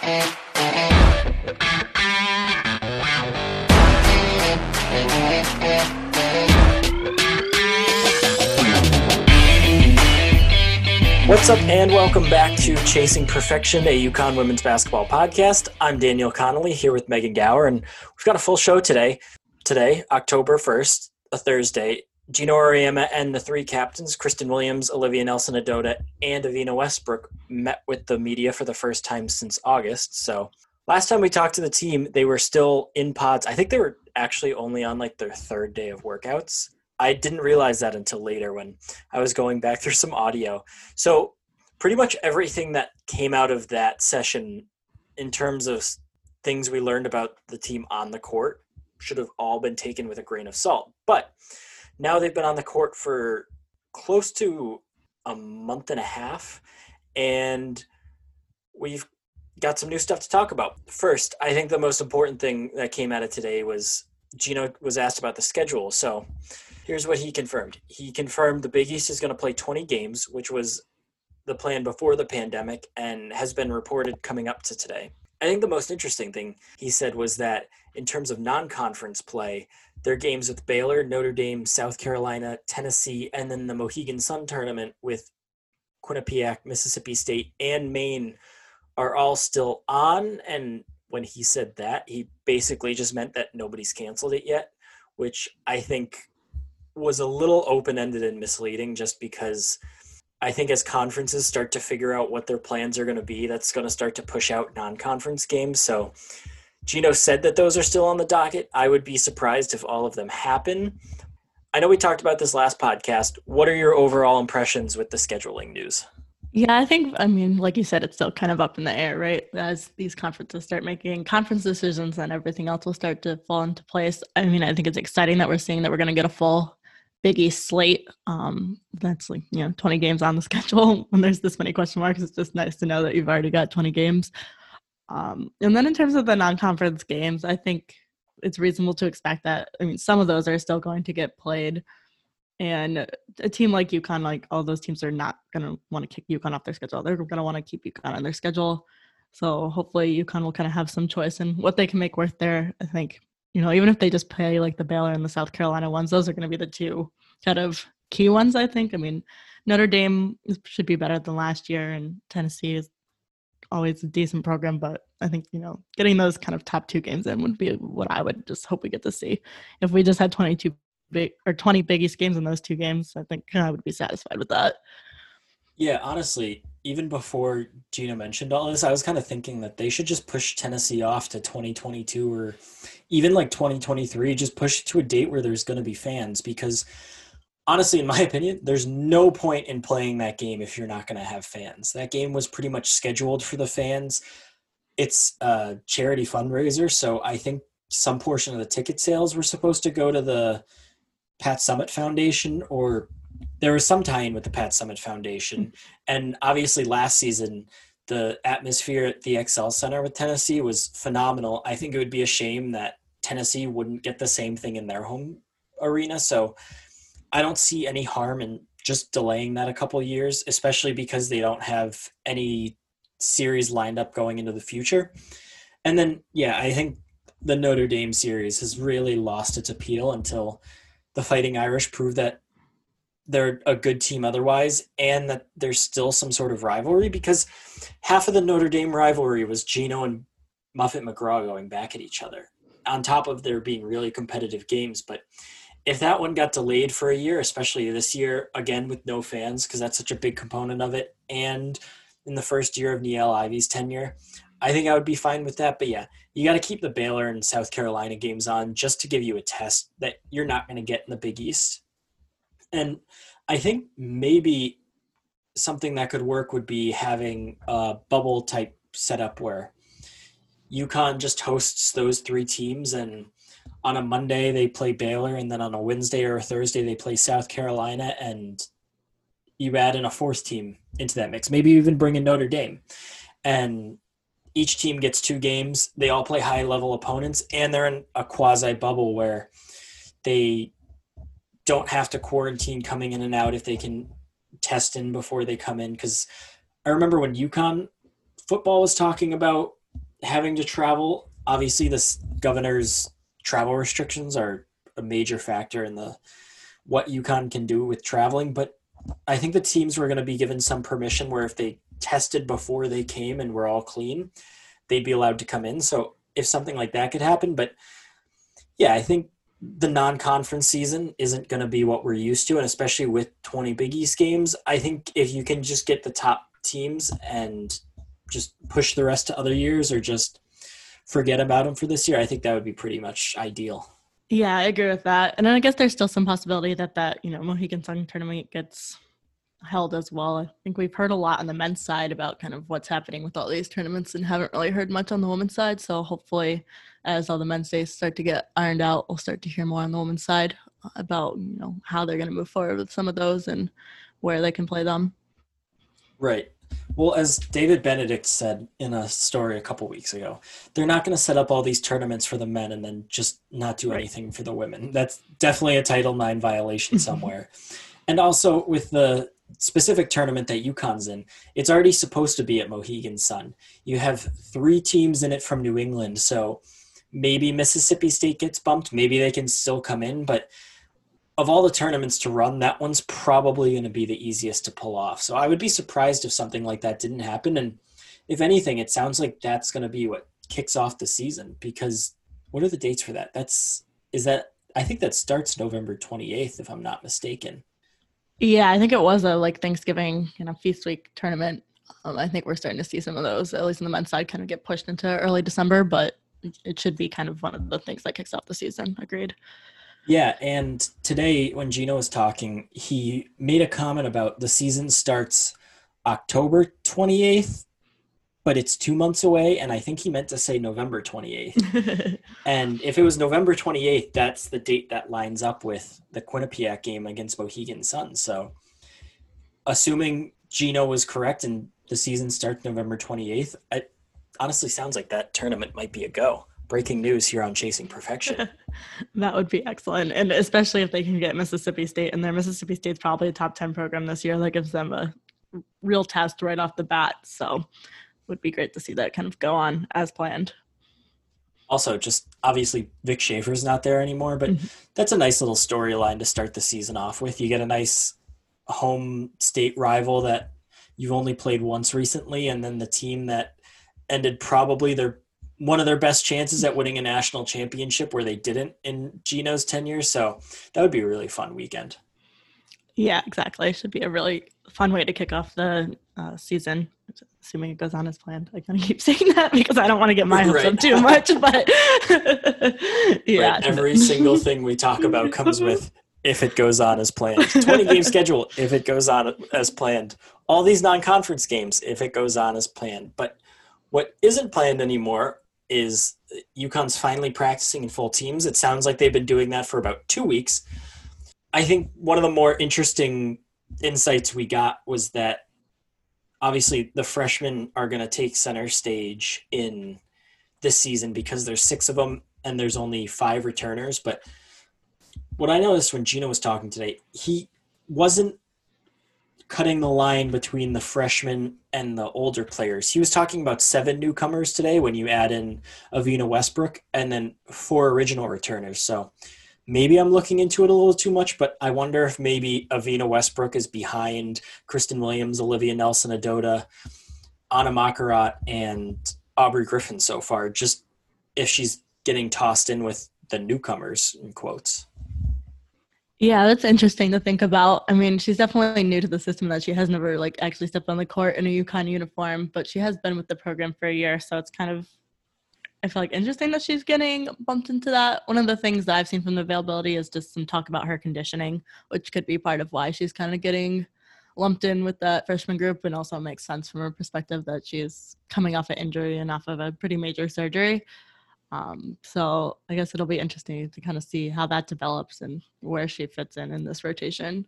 What's up, and welcome back to Chasing Perfection, a UConn women's basketball podcast. I'm Daniel Connolly here with Megan Gower, and we've got a full show today. Today, October 1st, a Thursday, Geno Auriemma and the three captains, Christyn Williams, Olivia Nelson Ododa, and Evina Westbrook, met with the media for the first time since August. So, last time we talked to the team, they were still in pods. I think they were actually only on like their third day of workouts. I didn't realize that until later when I was going back through some audio. So, pretty much everything that came out of that session in terms of things we learned about the team on the court should have all been taken with a grain of salt. But now they've been on the court for close to a month and a half, and we've got some new stuff to talk about. First, I think the most important thing that came out of today was Geno was asked about the schedule. So here's what he confirmed. He confirmed the Big East is going to play 20 games, which was the plan before the pandemic and has been reported coming up to today. I think the most interesting thing he said was that in terms of non conference play, their games with Baylor, Notre Dame, South Carolina, Tennessee, and then the Mohegan Sun tournament with Quinnipiac, Mississippi State, and Maine are all still on. And when he said that, he basically just meant that nobody's canceled it yet, which I think was a little open ended and misleading just because I think as conferences start to figure out what their plans are going to be, that's going to start to push out non conference games. So Geno said that those are still on the docket. I would be surprised if all of them happen. I know we talked about this last podcast. What are your overall impressions with the scheduling news? Yeah, I think, I mean, like you said, it's still kind of up in the air, right? As these conferences start making conference decisions, then everything else will start to fall into place. I mean, I think it's exciting that we're seeing that we're going to get a full Big East slate. Um, that's like, you know, 20 games on the schedule. When there's this many question marks, it's just nice to know that you've already got 20 games. Um, and then in terms of the non conference games, I think it's reasonable to expect that. I mean, some of those are still going to get played. And a team like UConn, like all those teams are not going to want to kick UConn off their schedule. They're going to want to keep UConn on their schedule. So hopefully UConn will kind of have some choice in what they can make worth there. I think, you know, even if they just play like the Baylor and the South Carolina ones, those are going to be the two kind of key ones, I think. I mean, Notre Dame should be better than last year, and Tennessee is always a decent program, but I think, you know, getting those kind of top two games in would be what I would just hope we get to see. If we just had 22 big or 20 Big East games in those two games, I think I would be satisfied with that. Yeah, honestly, even before Geno mentioned all this, I was kind of thinking that they should just push Tennessee off to 2022 or even like 2023, just push it to a date where there's going to be fans because honestly, in my opinion, there's no point in playing that game if you're not going to have fans. That game was pretty much scheduled for the fans. It's a charity fundraiser, so I think some portion of the ticket sales were supposed to go to the Pat Summitt Foundation or there was some tie-in with the Pat Summitt Foundation, and obviously last season the atmosphere at the XL Center with Tennessee was phenomenal. I think it would be a shame that Tennessee wouldn't get the same thing in their home arena. So I don't see any harm in just delaying that a couple years, especially because they don't have any series lined up going into the future. And then, yeah, I think the Notre Dame series has really lost its appeal until the Fighting Irish prove that they're a good team otherwise and that there's still some sort of rivalry because half of the Notre Dame rivalry was Geno and Muffet McGraw going back at each other on top of there being really competitive games but if that one got delayed for a year especially this year again with no fans because that's such a big component of it and in the first year of Niele Ivey's tenure I think I would be fine with that. But yeah you got to keep the Baylor and South Carolina games on just to give you a test that you're not going to get in the Big East. And I think maybe something that could work would be having a bubble type setup where UConn just hosts those three teams and on a Monday they play Baylor and then on a Wednesday or a Thursday they play South Carolina and you add in a fourth team into that mix. Maybe even bring in Notre Dame. And each team gets two games. They all play high level opponents and they're in a quasi bubble where they don't have to quarantine coming in and out if they can test in before they come in because I remember when UConn football was talking about having to travel. Obviously, this governor's travel restrictions are a major factor in the what UConn can do with traveling. But I think the teams were going to be given some permission where if they tested before they came and were all clean, they'd be allowed to come in. So if something like that could happen, but yeah, I think the non-conference season isn't going to be what we're used to and especially with 20 big east games i think if you can just get the top teams and just push the rest to other years or just forget about them for this year i think that would be pretty much ideal yeah i agree with that and then i guess there's still some possibility that that you know mohegan sun tournament gets held as well i think we've heard a lot on the men's side about kind of what's happening with all these tournaments and haven't really heard much on the women's side so hopefully as all the men's days start to get ironed out, we'll start to hear more on the women's side about you know how they're going to move forward with some of those and where they can play them. Right. Well, as David Benedict said in a story a couple weeks ago, they're not going to set up all these tournaments for the men and then just not do right. anything for the women. That's definitely a Title IX violation mm-hmm. somewhere. and also with the specific tournament that UConn's in, it's already supposed to be at Mohegan Sun. You have three teams in it from New England, so maybe Mississippi State gets bumped. Maybe they can still come in, but of all the tournaments to run, that one's probably going to be the easiest to pull off. So I would be surprised if something like that didn't happen. And if anything, it sounds like that's going to be what kicks off the season because what are the dates for that? That's is that I think that starts November 28th if I'm not mistaken. Yeah, I think it was a like Thanksgiving, you know, feast week tournament. Um, I think we're starting to see some of those, at least in the men's side, kind of get pushed into early December. But it should be kind of one of the things that kicks off the season. Agreed. Yeah, and today when Geno was talking, he made a comment about the season starts October 28th, but it's two months away, and I think he meant to say November 28th. and if it was November 28th, that's the date that lines up with the Quinnipiac game against Mohegan Sun. So, assuming Geno was correct and the season starts November 28th, it honestly sounds like that tournament might be a go. Breaking news here on Chasing Perfection. that would be excellent. And especially if they can get Mississippi State in there. Mississippi State's probably a top 10 program this year. That gives them a real test right off the bat. So would be great to see that kind of go on as planned. Also, just obviously Vic Schaefer's not there anymore, but mm-hmm. that's a nice little storyline to start the season off with. You get a nice home state rival that you've only played once recently, and then the team that ended probably their one of their best chances at winning a national championship where they didn't in Geno's tenure. So that would be a really fun weekend. Yeah, exactly. It should be a really fun way to kick off the uh, season, assuming it goes on as planned. I kind of keep saying that because I don't want to get my hopes right. up too much, but yeah. Right. Every single thing we talk about comes with if it goes on as planned. 20 game schedule if it goes on as planned. All these non-conference games if it goes on as planned. But what isn't planned anymore is UConn's finally practicing in full teams. It sounds like they've been doing that for about two weeks. I think one of the more interesting insights we got was that obviously the freshmen are going to take center stage in this season because there's six of them and there's only five returners. But what I noticed when Geno was talking today, he wasn't cutting the line between the freshmen and the older players. He was talking about seven newcomers today when you add in Evina Westbrook and then four original returners. So maybe I'm looking into it a little too much, but I wonder if maybe Evina Westbrook is behind Christyn Williams, Olivia Nelson Ododa, Anna Makurat, and Aubrey Griffin so far, just if she's getting tossed in with the newcomers in quotes. Yeah, that's interesting to think about. I mean, she's definitely new to the system that she has never like actually stepped on the court in a UConn uniform, but she has been with the program for a year, so it's kind of I feel like interesting that she's getting bumped into that. One of the things that I've seen from the availability is just some talk about her conditioning, which could be part of why she's kind of getting lumped in with that freshman group, and also makes sense from her perspective that she's coming off an injury and off of a pretty major surgery. Um, so I guess it'll be interesting to kind of see how that develops and where she fits in in this rotation.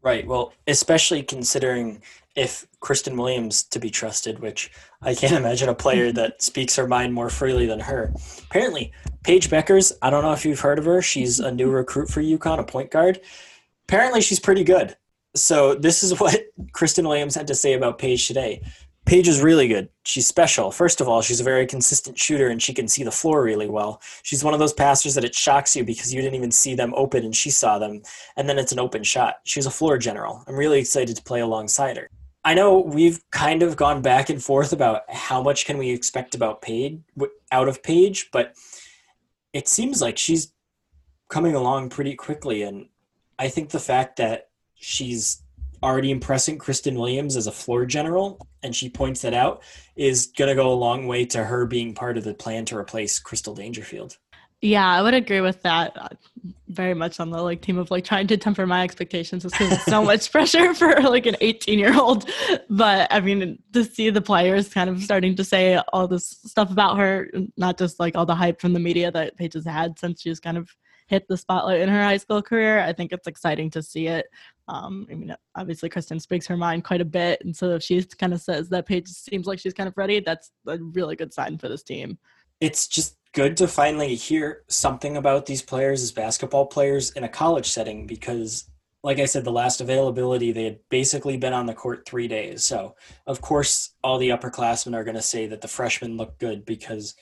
Right. Well, especially considering if Christyn Williams to be trusted, which I can't imagine a player that speaks her mind more freely than her. Apparently, Paige Bueckers, I don't know if you've heard of her. She's a new recruit for UConn, a point guard. Apparently, she's pretty good. So this is what Christyn Williams had to say about Paige today. Paige is really good. She's special. First of all, she's a very consistent shooter and she can see the floor really well. She's one of those passers that it shocks you because you didn't even see them open and she saw them, and then it's an open shot. She's a floor general. I'm really excited to play alongside her. I know we've kind of gone back and forth about how much can we expect about Paige out of Paige, but it seems like she's coming along pretty quickly, and I think the fact that she's already impressing Christyn Williams as a floor general, and she points that out, is going to go a long way to her being part of the plan to replace Crystal Dangerfield. Yeah, I would agree with that uh, very much on the like team of like trying to temper my expectations because so much pressure for like an 18 year old. But I mean, to see the players kind of starting to say all this stuff about her, not just like all the hype from the media that Paige has had since she's kind of hit the spotlight in her high school career. I think it's exciting to see it. Um, I mean, obviously, Christyn speaks her mind quite a bit. And so if she kind of says that Paige seems like she's kind of ready, that's a really good sign for this team. It's just good to finally hear something about these players as basketball players in a college setting because like I said, the last availability, they had basically been on the court three days. So, of course, all the upperclassmen are going to say that the freshmen look good because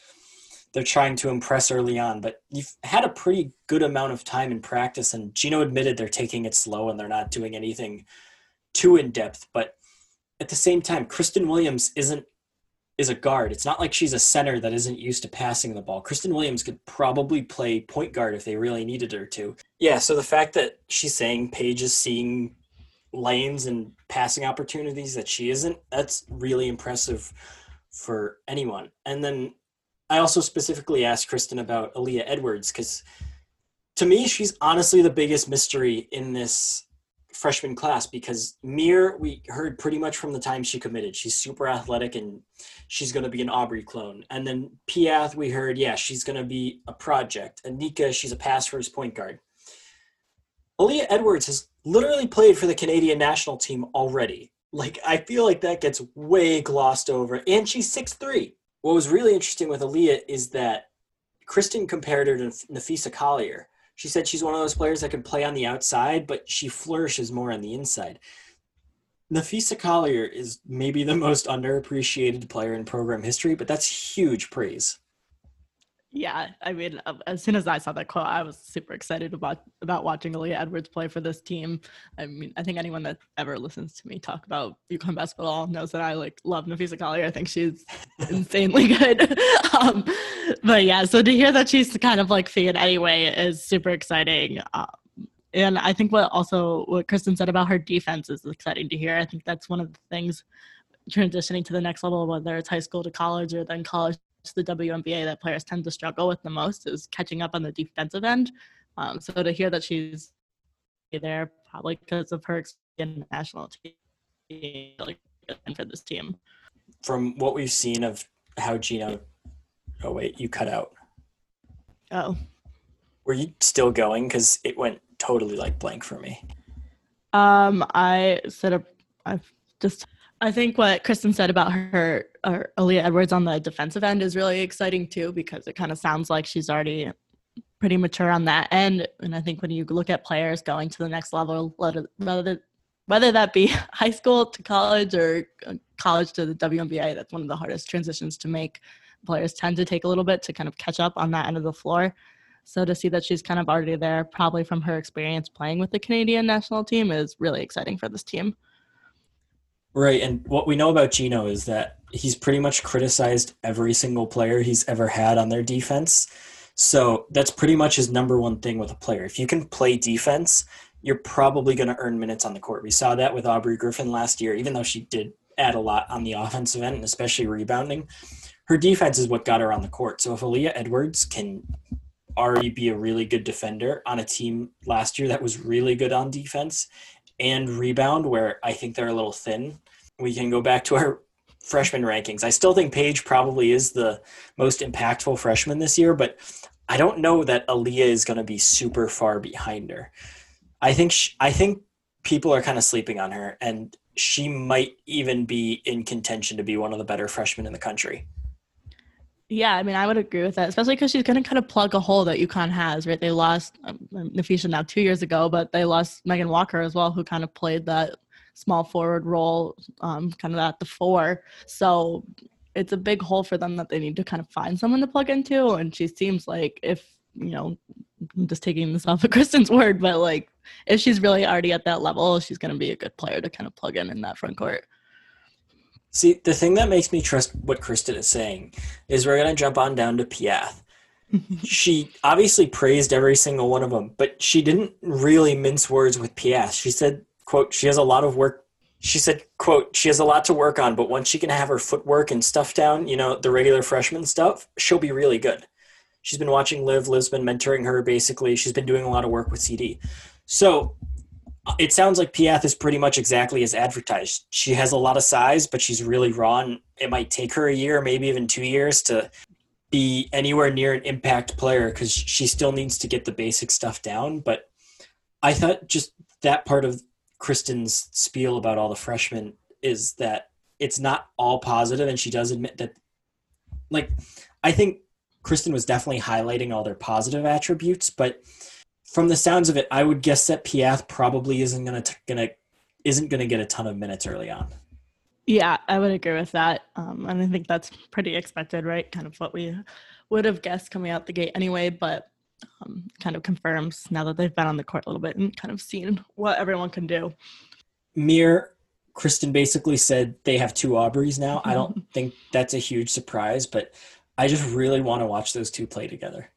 they're trying to impress early on, but you've had a pretty good amount of time in practice. And Geno admitted they're taking it slow and they're not doing anything too in depth. But at the same time, Christyn Williams isn't is a guard. It's not like she's a center that isn't used to passing the ball. Christyn Williams could probably play point guard if they really needed her to. Yeah, so the fact that she's saying Paige is seeing lanes and passing opportunities that she isn't, that's really impressive for anyone. And then I also specifically asked Christyn about Aaliyah Edwards because to me, she's honestly the biggest mystery in this freshman class because Mir, we heard pretty much from the time she committed. She's super athletic and she's going to be an Aubrey clone. And then Piath, we heard, yeah, she's going to be a project. And Nika, she's a pass first point guard. Aaliyah Edwards has literally played for the Canadian national team already. Like, I feel like that gets way glossed over. And she's six three what was really interesting with Aaliyah is that Christyn compared her to Napheesa Collier. She said she's one of those players that can play on the outside, but she flourishes more on the inside. Napheesa Collier is maybe the most underappreciated player in program history, but that's huge praise. Yeah, I mean, um, as soon as I saw that quote, I was super excited about about watching Aaliyah Edwards play for this team. I mean, I think anyone that ever listens to me talk about UConn basketball knows that I like love Napheesa Collier. I think she's insanely good. um, but yeah, so to hear that she's kind of like figured anyway is super exciting. Um, and I think what also what Christyn said about her defense is exciting to hear. I think that's one of the things transitioning to the next level, whether it's high school to college or then college the WNBA that players tend to struggle with the most is catching up on the defensive end. Um, so to hear that she's there, probably because of her in national team, like for this team. From what we've seen of how Geno, oh wait, you cut out. Oh, were you still going? Because it went totally like blank for me. Um, I set up. I've just I think what Christyn said about her, or Aaliyah Edwards on the defensive end is really exciting too, because it kind of sounds like she's already pretty mature on that end. And I think when you look at players going to the next level, whether whether that be high school to college or uh, college to the WNBA, that's one of the hardest transitions to make. Players tend to take a little bit to kind of catch up on that end of the floor. So to see that she's kind of already there, probably from her experience playing with the Canadian national team, is really exciting for this team. Right. And what we know about Geno is that he's pretty much criticized every single player he's ever had on their defense. So that's pretty much his number one thing with a player. If you can play defense, you're probably going to earn minutes on the court. We saw that with Aubrey Griffin last year, even though she did add a lot on the offensive end, and especially rebounding. Her defense is what got her on the court. So if Aaliyah Edwards can already be a really good defender on a team last year that was really good on defense and rebound, where I think they're a little thin. We can go back to our freshman rankings. I still think Paige probably is the most impactful freshman this year, but I don't know that Aaliyah is going to be super far behind her. I think she, I think people are kind of sleeping on her, and she might even be in contention to be one of the better freshmen in the country. Yeah, I mean, I would agree with that, especially because she's going to kind of plug a hole that UConn has, right? They lost um, Napheesa now two years ago, but they lost Megan Walker as well, who kind of played that small forward role, um, kind of at the four. So it's a big hole for them that they need to kind of find someone to plug into. And she seems like if, you know, I'm just taking this off of Christyn's word, but like if she's really already at that level, she's going to be a good player to kind of plug in in that front court. See, the thing that makes me trust what Christyn is saying is we're going to jump on down to Piath. she obviously praised every single one of them, but she didn't really mince words with Piath. She said, quote, she has a lot of work. She said, quote, she has a lot to work on, but once she can have her footwork and stuff down, you know, the regular freshman stuff, she'll be really good. She's been watching Liv. Liv's been mentoring her basically. She's been doing a lot of work with CD. So uh, it sounds like Piath is pretty much exactly as advertised. She has a lot of size, but she's really raw, and it might take her a year, maybe even two years, to be anywhere near an impact player because she still needs to get the basic stuff down. But I thought just that part of Christyn's spiel about all the freshmen is that it's not all positive, and she does admit that. Like, I think Christyn was definitely highlighting all their positive attributes, but from the sounds of it, I would guess that Piath probably isn't gonna t- gonna isn't gonna get a ton of minutes early on. Yeah, I would agree with that, um, and I think that's pretty expected, right? Kind of what we would have guessed coming out the gate anyway, but um, kind of confirms now that they've been on the court a little bit and kind of seen what everyone can do. Mir, Christyn basically said they have two Aubreys now. I don't think that's a huge surprise, but I just really want to watch those two play together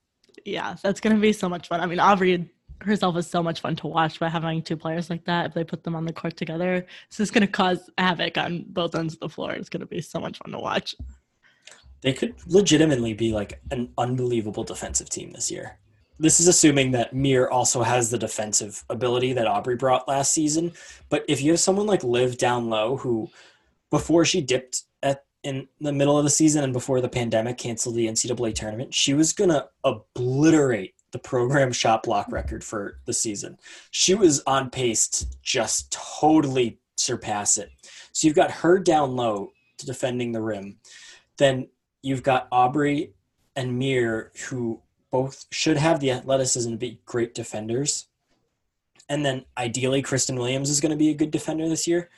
yeah, that's gonna be so much fun. I mean, Aubrey herself is so much fun to watch by having two players like that. If they put them on the court together, it's just gonna cause havoc on both ends of the floor. It's gonna be so much fun to watch. They could legitimately be like an unbelievable defensive team this year. This is assuming that Mir also has the defensive ability that Aubrey brought last season. But if you have someone like Liv down low who before she dipped in the middle of the season and before the pandemic canceled the NCAA tournament, she was to obliterate the program shot block record for the season. She was on pace to just totally surpass it. So you've got her down low to defending the rim. Then you've got Aubrey and Mir, who both should have the athleticism to be great defenders. And then ideally, Christyn Williams is going to be a good defender this year.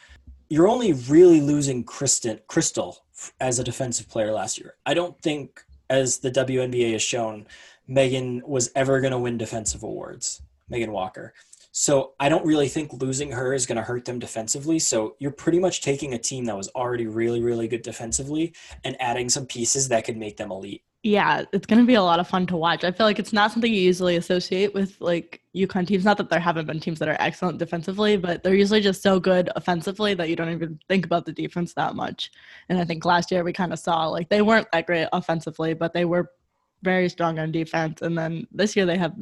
You're only really losing Christyn, Crystal as a defensive player last year. I don't think, as the WNBA has shown, Megan was ever going to win defensive awards, Megan Walker. So I don't really think losing her is going to hurt them defensively. So you're pretty much taking a team that was already really, really good defensively and adding some pieces that could make them elite yeah, it's going to be a lot of fun to watch. I feel like it's not something you usually associate with like UConn teams. Not that there haven't been teams that are excellent defensively, but they're usually just so good offensively that you don't even think about the defense that much. And I think last year we kind of saw like they weren't that great offensively, but they were very strong on defense. And then this year they have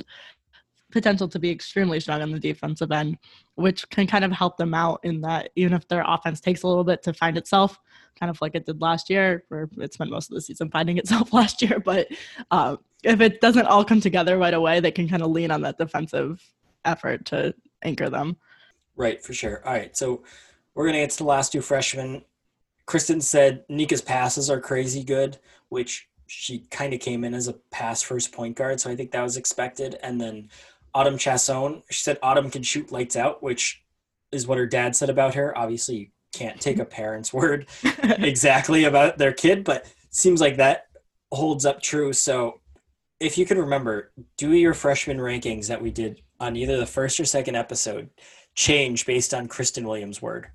potential to be extremely strong on the defensive end, which can kind of help them out in that even if their offense takes a little bit to find itself, kind of like it did last year, or it spent most of the season finding itself last year. But uh, if it doesn't all come together right away, they can kind of lean on that defensive effort to anchor them. Right, for sure. All right, so we're gonna get to the last two freshmen. Christyn said Nika's passes are crazy good, which she kind of came in as a pass first point guard, so I think that was expected. And then Autumn Chassion, she said Autumn can shoot lights out, which is what her dad said about her. Obviously, can't take a parent's word exactly about their kid, but seems like that holds up true. So if you can remember, do your freshman rankings that we did on either the first or second episode change based on Christyn Williams' word?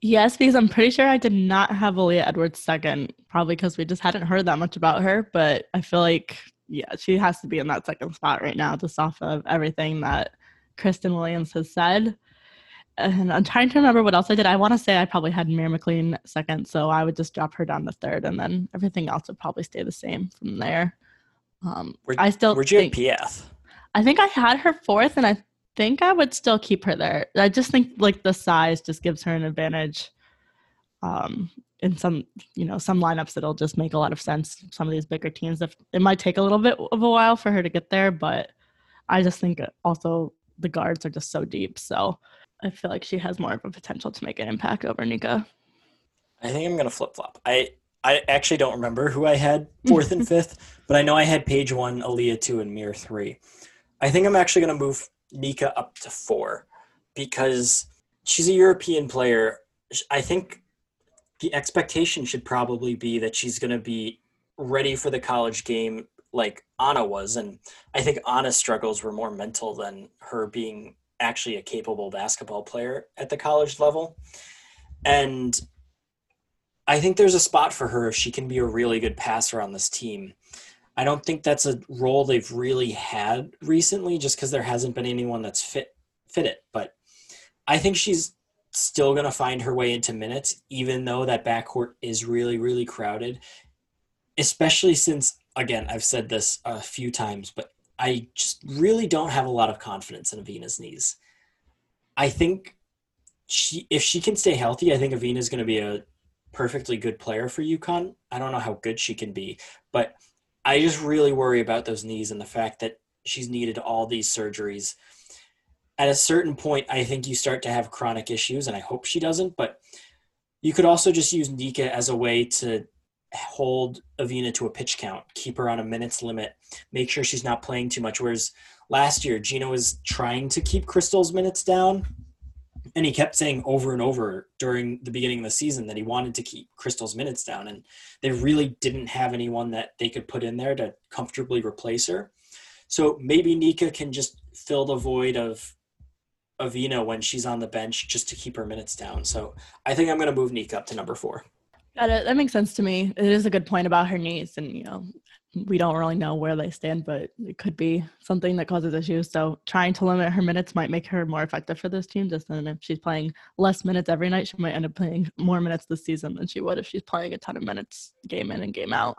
Yes, because I'm pretty sure I did not have Aaliyah Edwards second, probably because we just hadn't heard that much about her. But I feel like, yeah, she has to be in that second spot right now, just off of everything that Christyn Williams has said and I'm trying to remember what else I did. I want to say I probably had Mir McLean second, so I would just drop her down to third, and then everything else would probably stay the same from there. Um, where, I still where'd you think, Piath? I think I had her fourth, and I think I would still keep her there. I just think like the size just gives her an advantage. Um, in some, you know, some lineups it'll just make a lot of sense. Some of these bigger teams, if it might take a little bit of a while for her to get there, but I just think also the guards are just so deep. So I feel like she has more of a potential to make an impact over Nika. I think I'm gonna flip flop. I I actually don't remember who I had fourth and fifth, but I know I had Paige one, Aaliyah two, and Mir three. I think I'm actually gonna move Nika up to four because she's a European player. I think the expectation should probably be that she's gonna be ready for the college game like Anna was, and I think Anna's struggles were more mental than her being actually a capable basketball player at the college level. And I think there's a spot for her if she can be a really good passer on this team. I don't think that's a role they've really had recently just because there hasn't been anyone that's fit fit it. But I think she's still going to find her way into minutes, even though that backcourt is really, really crowded. Especially since, again, I've said this a few times, but I just really don't have a lot of confidence in Evina's knees. I think she, if she can stay healthy, I think Evina is going to be a perfectly good player for UConn. I don't know how good she can be, but I just really worry about those knees and the fact that she's needed all these surgeries. At a certain point, I think you start to have chronic issues, and I hope she doesn't. But you could also just use Nika as a way to hold Evina to a pitch count, keep her on a minutes limit, make sure she's not playing too much. Whereas last year, Geno was trying to keep Crystal's minutes down, and he kept saying over and over during the beginning of the season that he wanted to keep Crystal's minutes down, and they really didn't have anyone that they could put in there to comfortably replace her. So maybe Nika can just fill the void of Evina when she's on the bench just to keep her minutes down. So I think I'm going to move Nika up to number four. Got it. That makes sense to me. It is a good point about her knees, and you know, we don't really know where they stand, but it could be something that causes issues. So trying to limit her minutes might make her more effective for this team. Just then, if she's playing less minutes every night, she might end up playing more minutes this season than she would if she's playing a ton of minutes game in and game out.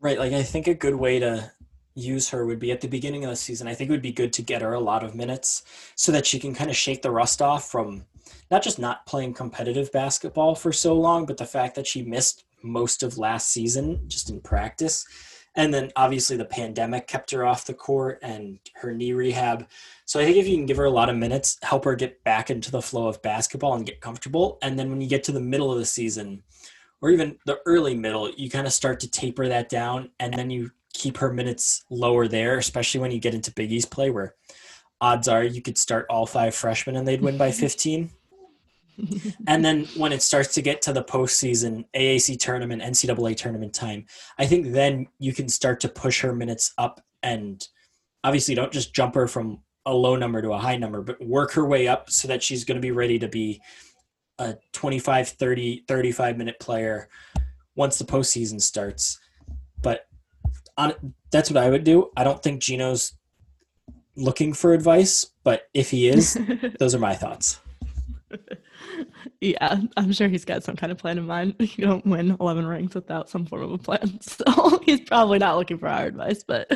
Right. Like I think a good way to use her would be at the beginning of the season. I think it would be good to get her a lot of minutes so that she can kind of shake the rust off from not just not playing competitive basketball for so long, but the fact that she missed most of last season just in practice. And then obviously the pandemic kept her off the court and her knee rehab. So I think if you can give her a lot of minutes, help her get back into the flow of basketball and get comfortable. And then when you get to the middle of the season, or even the early middle, you kind of start to taper that down and then you keep her minutes lower there, especially when you get into Big East play where odds are you could start all five freshmen and they'd win by 15 and then when it starts to get to the postseason, AAC tournament, NCAA tournament time, I think then you can start to push her minutes up and obviously don't just jump her from a low number to a high number, but work her way up so that she's going to be ready to be a 25, 30, 35 minute player once the postseason starts. On, that's what I would do. I don't think Geno's looking for advice, but if he is, those are my thoughts. yeah, I'm sure he's got some kind of plan in mind. You don't win 11 rings without some form of a plan. So he's probably not looking for our advice, but.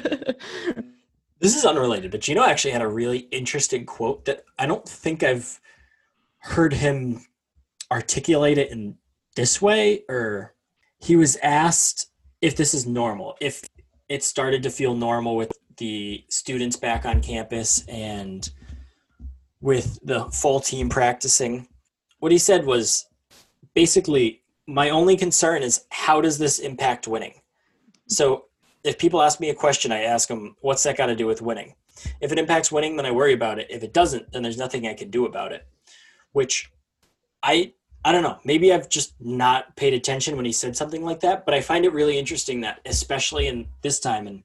this is unrelated, but Geno actually had a really interesting quote that I don't think I've heard him articulate it in this way, or he was asked if this is normal, if it started to feel normal with the students back on campus and with the full team practicing what he said was basically my only concern is how does this impact winning? So if people ask me a question, I ask them, what's that got to do with winning? If it impacts winning, then I worry about it. If it doesn't, then there's nothing I can do about it. Which I I don't know. Maybe I've just not paid attention when he said something like that, but I find it really interesting that especially in this time and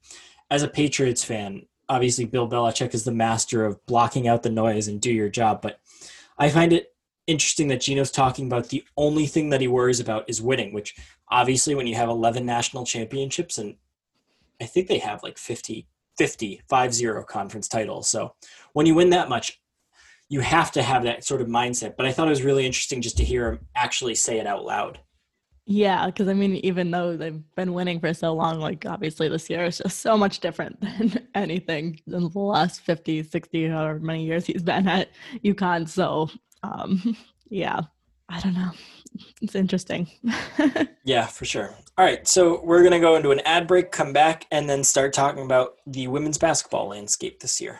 as a Patriots fan, obviously Bill Belichick is the master of blocking out the noise and do your job, but I find it interesting that Geno's talking about the only thing that he worries about is winning, which obviously when you have 11 national championships and I think they have like 50, 50, 5-0 conference titles. So when you win that much, you have to have that sort of mindset. But I thought it was really interesting just to hear him actually say it out loud. Yeah, because I mean, even though they've been winning for so long, like obviously this year is just so much different than anything in the last 50, 60, however many years he's been at UConn. So, um, yeah, I don't know. It's interesting. Yeah, for sure. All right, so we're going to go into an ad break, come back, and then start talking about the women's basketball landscape this year.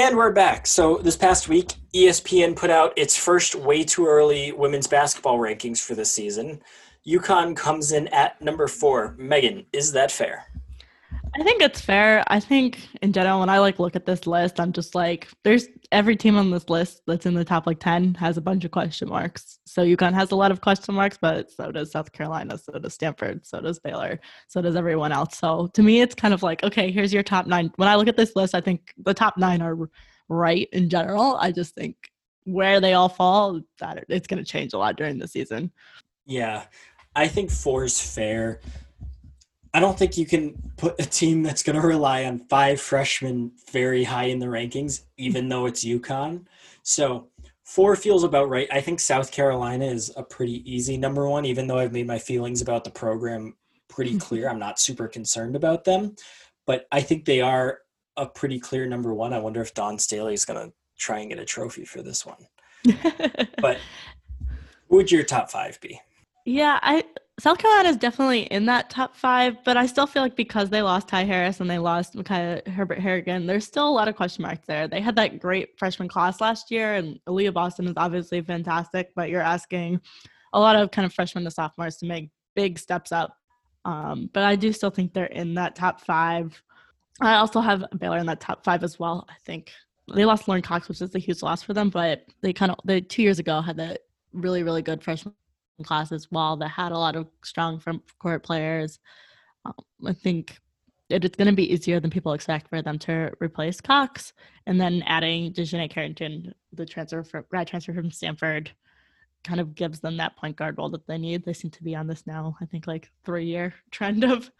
And we're back. So this past week, ESPN put out its first way too early women's basketball rankings for this season. UConn comes in at number four. Megan, is that fair? I think it's fair. I think in general, when I like look at this list, I'm just like, there's every team on this list that's in the top like 10 has a bunch of question marks. So UConn has a lot of question marks, but so does South Carolina, so does Stanford, so does Baylor, so does everyone else. So to me, it's kind of like, okay, here's your top nine. When I look at this list, I think the top nine are right in general. I just think where they all fall, that it's going to change a lot during the season. Yeah, I think four is fair. I don't think you can put a team that's going to rely on five freshmen very high in the rankings, even though it's UConn. So four feels about right. I think South Carolina is a pretty easy number one, even though I've made my feelings about the program pretty mm-hmm. clear. I'm not super concerned about them, but I think they are a pretty clear number one. I wonder if Dawn Staley is going to try and get a trophy for this one. But who would your top five be? Yeah, I South Carolina is definitely in that top five, but I still feel like because they lost Ty Harris and they lost Mikiah Herbert Harrigan, there's still a lot of question marks there. They had that great freshman class last year, and Aliyah Boston is obviously fantastic, but you're asking a lot of kind of freshmen to sophomores to make big steps up. Um, but I do still think they're in that top five. I also have Baylor in that top five as well. I think they lost Lauren Cox, which is a huge loss for them, but they kind of they two years ago had that really really good freshman class as well that had a lot of strong front court players. Um, I think it, it's going to be easier than people expect for them to replace Cox, and then adding DiJonai Carrington, the transfer from grad transfer from Stanford, kind of gives them that point guard role that they need. They seem to be on this now, I think, like three year trend of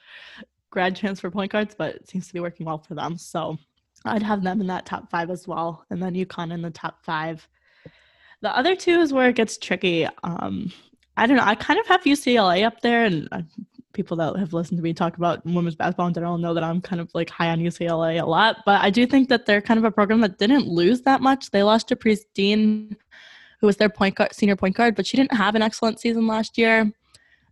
grad transfer point guards, but it seems to be working well for them. So I'd have them in that top five as well, and then UConn in the top five. The other two is where it gets tricky. Um, I don't know. I kind of have UCLA up there, and uh, people that have listened to me talk about women's basketball in general know that I'm kind of like high on UCLA a lot. But I do think that they're kind of a program that didn't lose that much. They lost Japreece Dean, who was their point guard, senior point guard, but she didn't have an excellent season last year.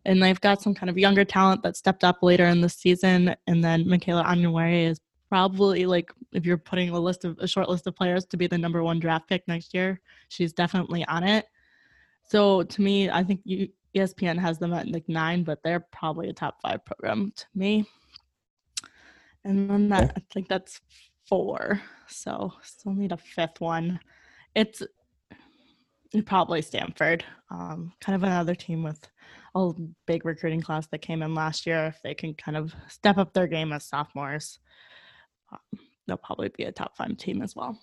And they've got some kind of younger talent that stepped up later in the season. And then Michaela Onyenwere is probably like if you're putting a list of a short list of players to be the number one draft pick next year, she's definitely on it. So to me, I think you, ESPN has them at like nine, but they're probably a top five program to me. And then that I think that's four. So still need a fifth one. It's probably Stanford. Um, kind of another team with a big recruiting class that came in last year. If they can kind of step up their game as sophomores, um, they'll probably be a top five team as well.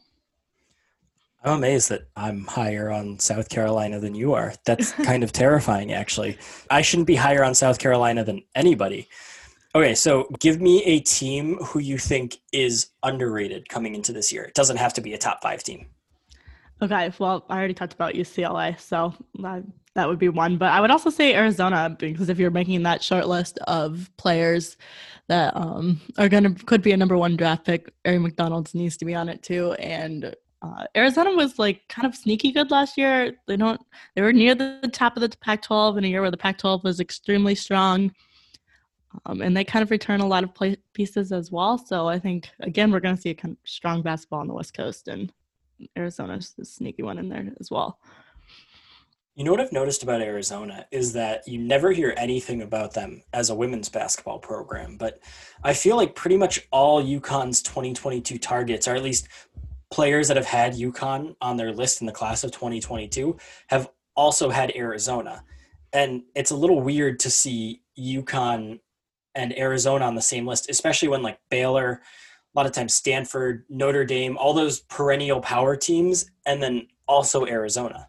I'm amazed that I'm higher on South Carolina than you are. That's kind of terrifying, actually. I shouldn't be higher on South Carolina than anybody. Okay, so give me a team who you think is underrated coming into this year. It doesn't have to be a top five team. Okay, well, I already talked about UCLA, so that, that would be one. But I would also say Arizona because if you're making that short list of players that um, are gonna could be a number one draft pick, Aari McDonald's needs to be on it too. And uh, Arizona was like kind of sneaky good last year. They don't they were near the top of the Pac-12 in a year where the Pac-12 was extremely strong. Um, and they kind of return a lot of play pieces as well. So I think again we're going to see a kind of strong basketball on the West Coast, and Arizona's the sneaky one in there as well. You know what I've noticed about Arizona is that you never hear anything about them as a women's basketball program, but I feel like pretty much all UConn's 2022 targets, or at least players that have had UConn on their list in the class of 2022, have also had Arizona. and it's a little weird to see UConn and Arizona on the same list, especially when like Baylor, a lot of times Stanford, Notre Dame, all those perennial power teams, and then also Arizona.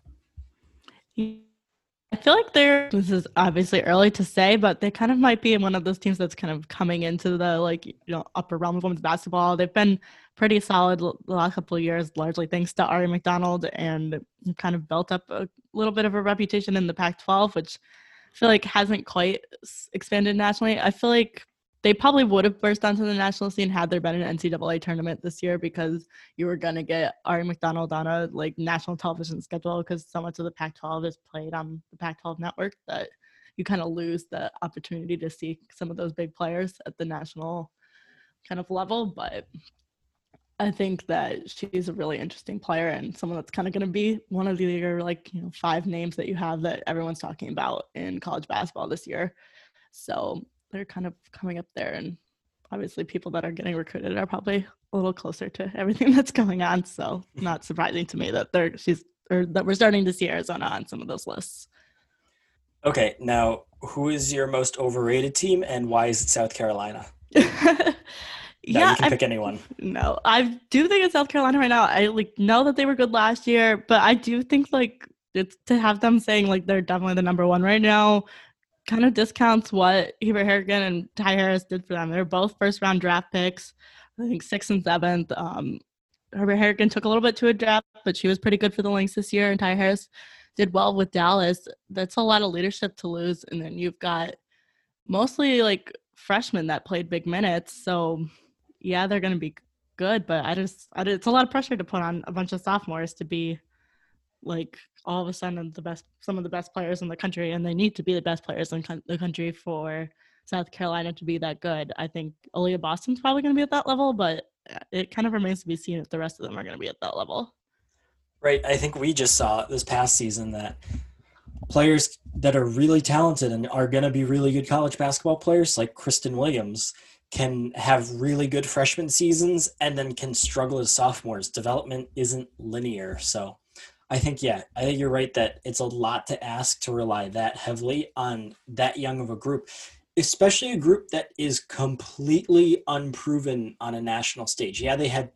I feel like they're this is obviously early to say, but they kind of might be in one of those teams that's kind of coming into the like you know upper realm of women's basketball. They've been pretty solid the last couple of years, largely thanks to Aari McDonald, and kind of built up a little bit of a reputation in the Pac-12, which I feel like hasn't quite expanded nationally. I feel like they probably would have burst onto the national scene had there been an NCAA tournament this year because you were gonna get Aari McDonald on a like national television schedule because so much of the Pac-12 is played on the Pac-12 network that you kind of lose the opportunity to see some of those big players at the national kind of level. But I think that she's a really interesting player and someone that's kind of going to be one of the like you know five names that you have that everyone's talking about in college basketball this year. So they're kind of coming up there and obviously people that are getting recruited are probably a little closer to everything that's going on. So not surprising to me that they're she's or that we're starting to see arizona on some of those lists. Okay now who is your most overrated team and why is it south carolina No, yeah, you can I, pick anyone. No, I do think it's South Carolina right now. I like know that they were good last year, but I do think like it's to have them saying like they're definitely the number one right now kind of discounts what Herbert Harrigan and Ty Harris did for them. They're both first round draft picks, I think sixth and seventh. Um, Herbert Harrigan took a little bit to a draft, but she was pretty good for the Lynx this year. And Ty Harris did well with Dallas. That's a lot of leadership to lose. And then you've got mostly like freshmen that played big minutes. So yeah, they're going to be good, but I just, I, it's a lot of pressure to put on a bunch of sophomores to be like all of a sudden the best some of the best players in the country and they need to be the best players in the country for south carolina to be that good. I think Aliyah boston's probably going to be at that level but uh, it kind of remains to be seen if the rest of them are going to be at that level. Right i think we just saw this past season that players that are really talented and are going to be really good college basketball players like Christyn Williams can have really good freshman seasons and then can struggle as sophomores development isn't linear so I think yeah, I think you're right that it's a lot to ask to rely that heavily on that young of a group, especially a group that is completely unproven on a national stage. Yeah, they had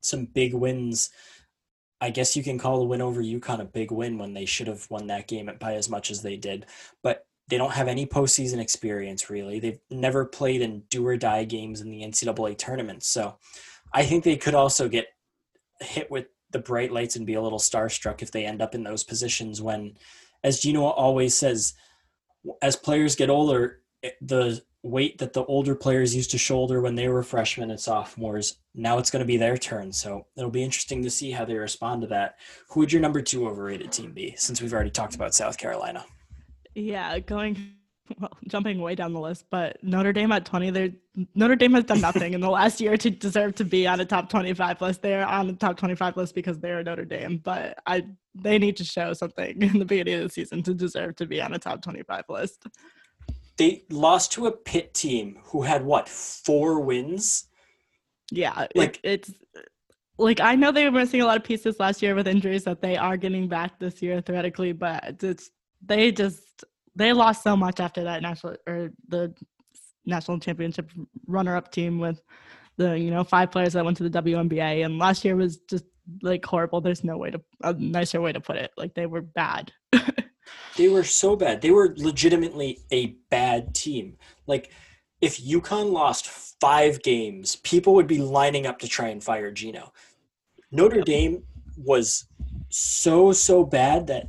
some big wins. I guess you can call the win over UConn a big win when they should have won that game by as much as they did. But they don't have any postseason experience really. They've never played in do or die games in the NCAA tournament. So I think they could also get hit with the bright lights and be a little starstruck if they end up in those positions when as Geno always says as players get older eh, the weight that the older players used to shoulder when they were freshmen and sophomores now it's going to be their turn so it'll be interesting to see how they respond to that who would your number two overrated team be since we've already talked about south carolina yeah going well, jumping way down the list, but Notre Dame at 20, they Notre Dame has done nothing in the last year to deserve to be on a top 25 list. They're on the top 25 list because they're Notre Dame, but I they need to show something in the beginning of the season to deserve to be on a top 25 list. They lost to a Pitt team who had what, four wins? Yeah, like it, it's like I know they were missing a lot of pieces last year with injuries that they are getting back this year theoretically, but it's they just they lost so much after that national or the national championship runner-up team with the you know five players that went to the WNBA, and last year was just like horrible. There's no way to a nicer way to put it. Like they were bad. they were so bad. They were legitimately a bad team. Like if UConn lost five games, people would be lining up to try and fire Geno. Notre Dame was so so bad that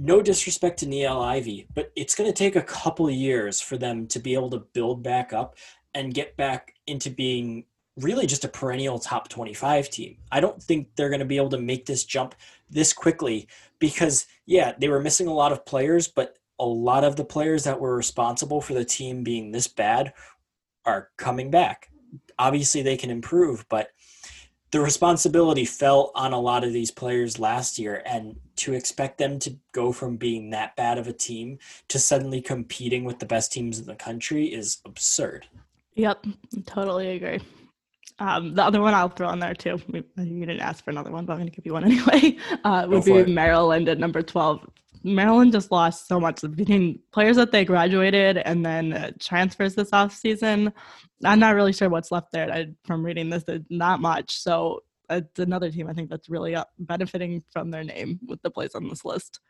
no disrespect to Niele Ivey, but it's going to take a couple of years for them to be able to build back up and get back into being really just a perennial top 25 team. I don't think they're going to be able to make this jump this quickly because, yeah, they were missing a lot of players, but a lot of the players that were responsible for the team being this bad are coming back. Obviously, they can improve, but the responsibility fell on a lot of these players last year and to expect them to go from being that bad of a team to suddenly competing with the best teams in the country is absurd yep totally agree um, the other one I'll throw in there too. You didn't ask for another one, but I'm going to give you one anyway. Uh, would be Maryland at number 12. Maryland just lost so much between players that they graduated and then uh, transfers this off season. I'm not really sure what's left there I, from reading this. There's not much. So it's another team I think that's really benefiting from their name with the plays on this list.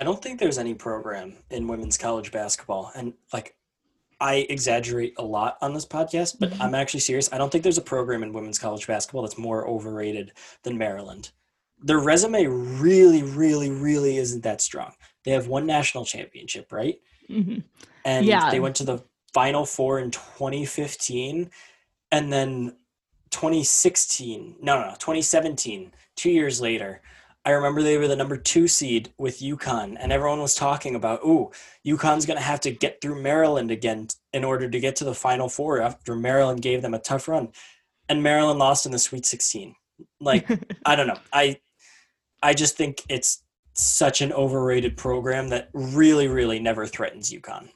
I don't think there's any program in women's college basketball, and like I exaggerate a lot on this podcast, but Mm-hmm. I'm actually serious. I don't think there's a program in women's college basketball that's more overrated than Maryland. Their resume really, really, really isn't that strong. They have one national championship, right? Mhm. And Yeah. they went to the Final Four in 2015, and then 2016. No, no, no, 2017. Two years later, I remember they were the number two seed with UConn, and everyone was talking about, ooh, UConn's going to have to get through Maryland again in order to get to the Final Four after Maryland gave them a tough run, and Maryland lost in the Sweet 16. Like, I don't know. I, I just think it's such an overrated program that really, really never threatens UConn.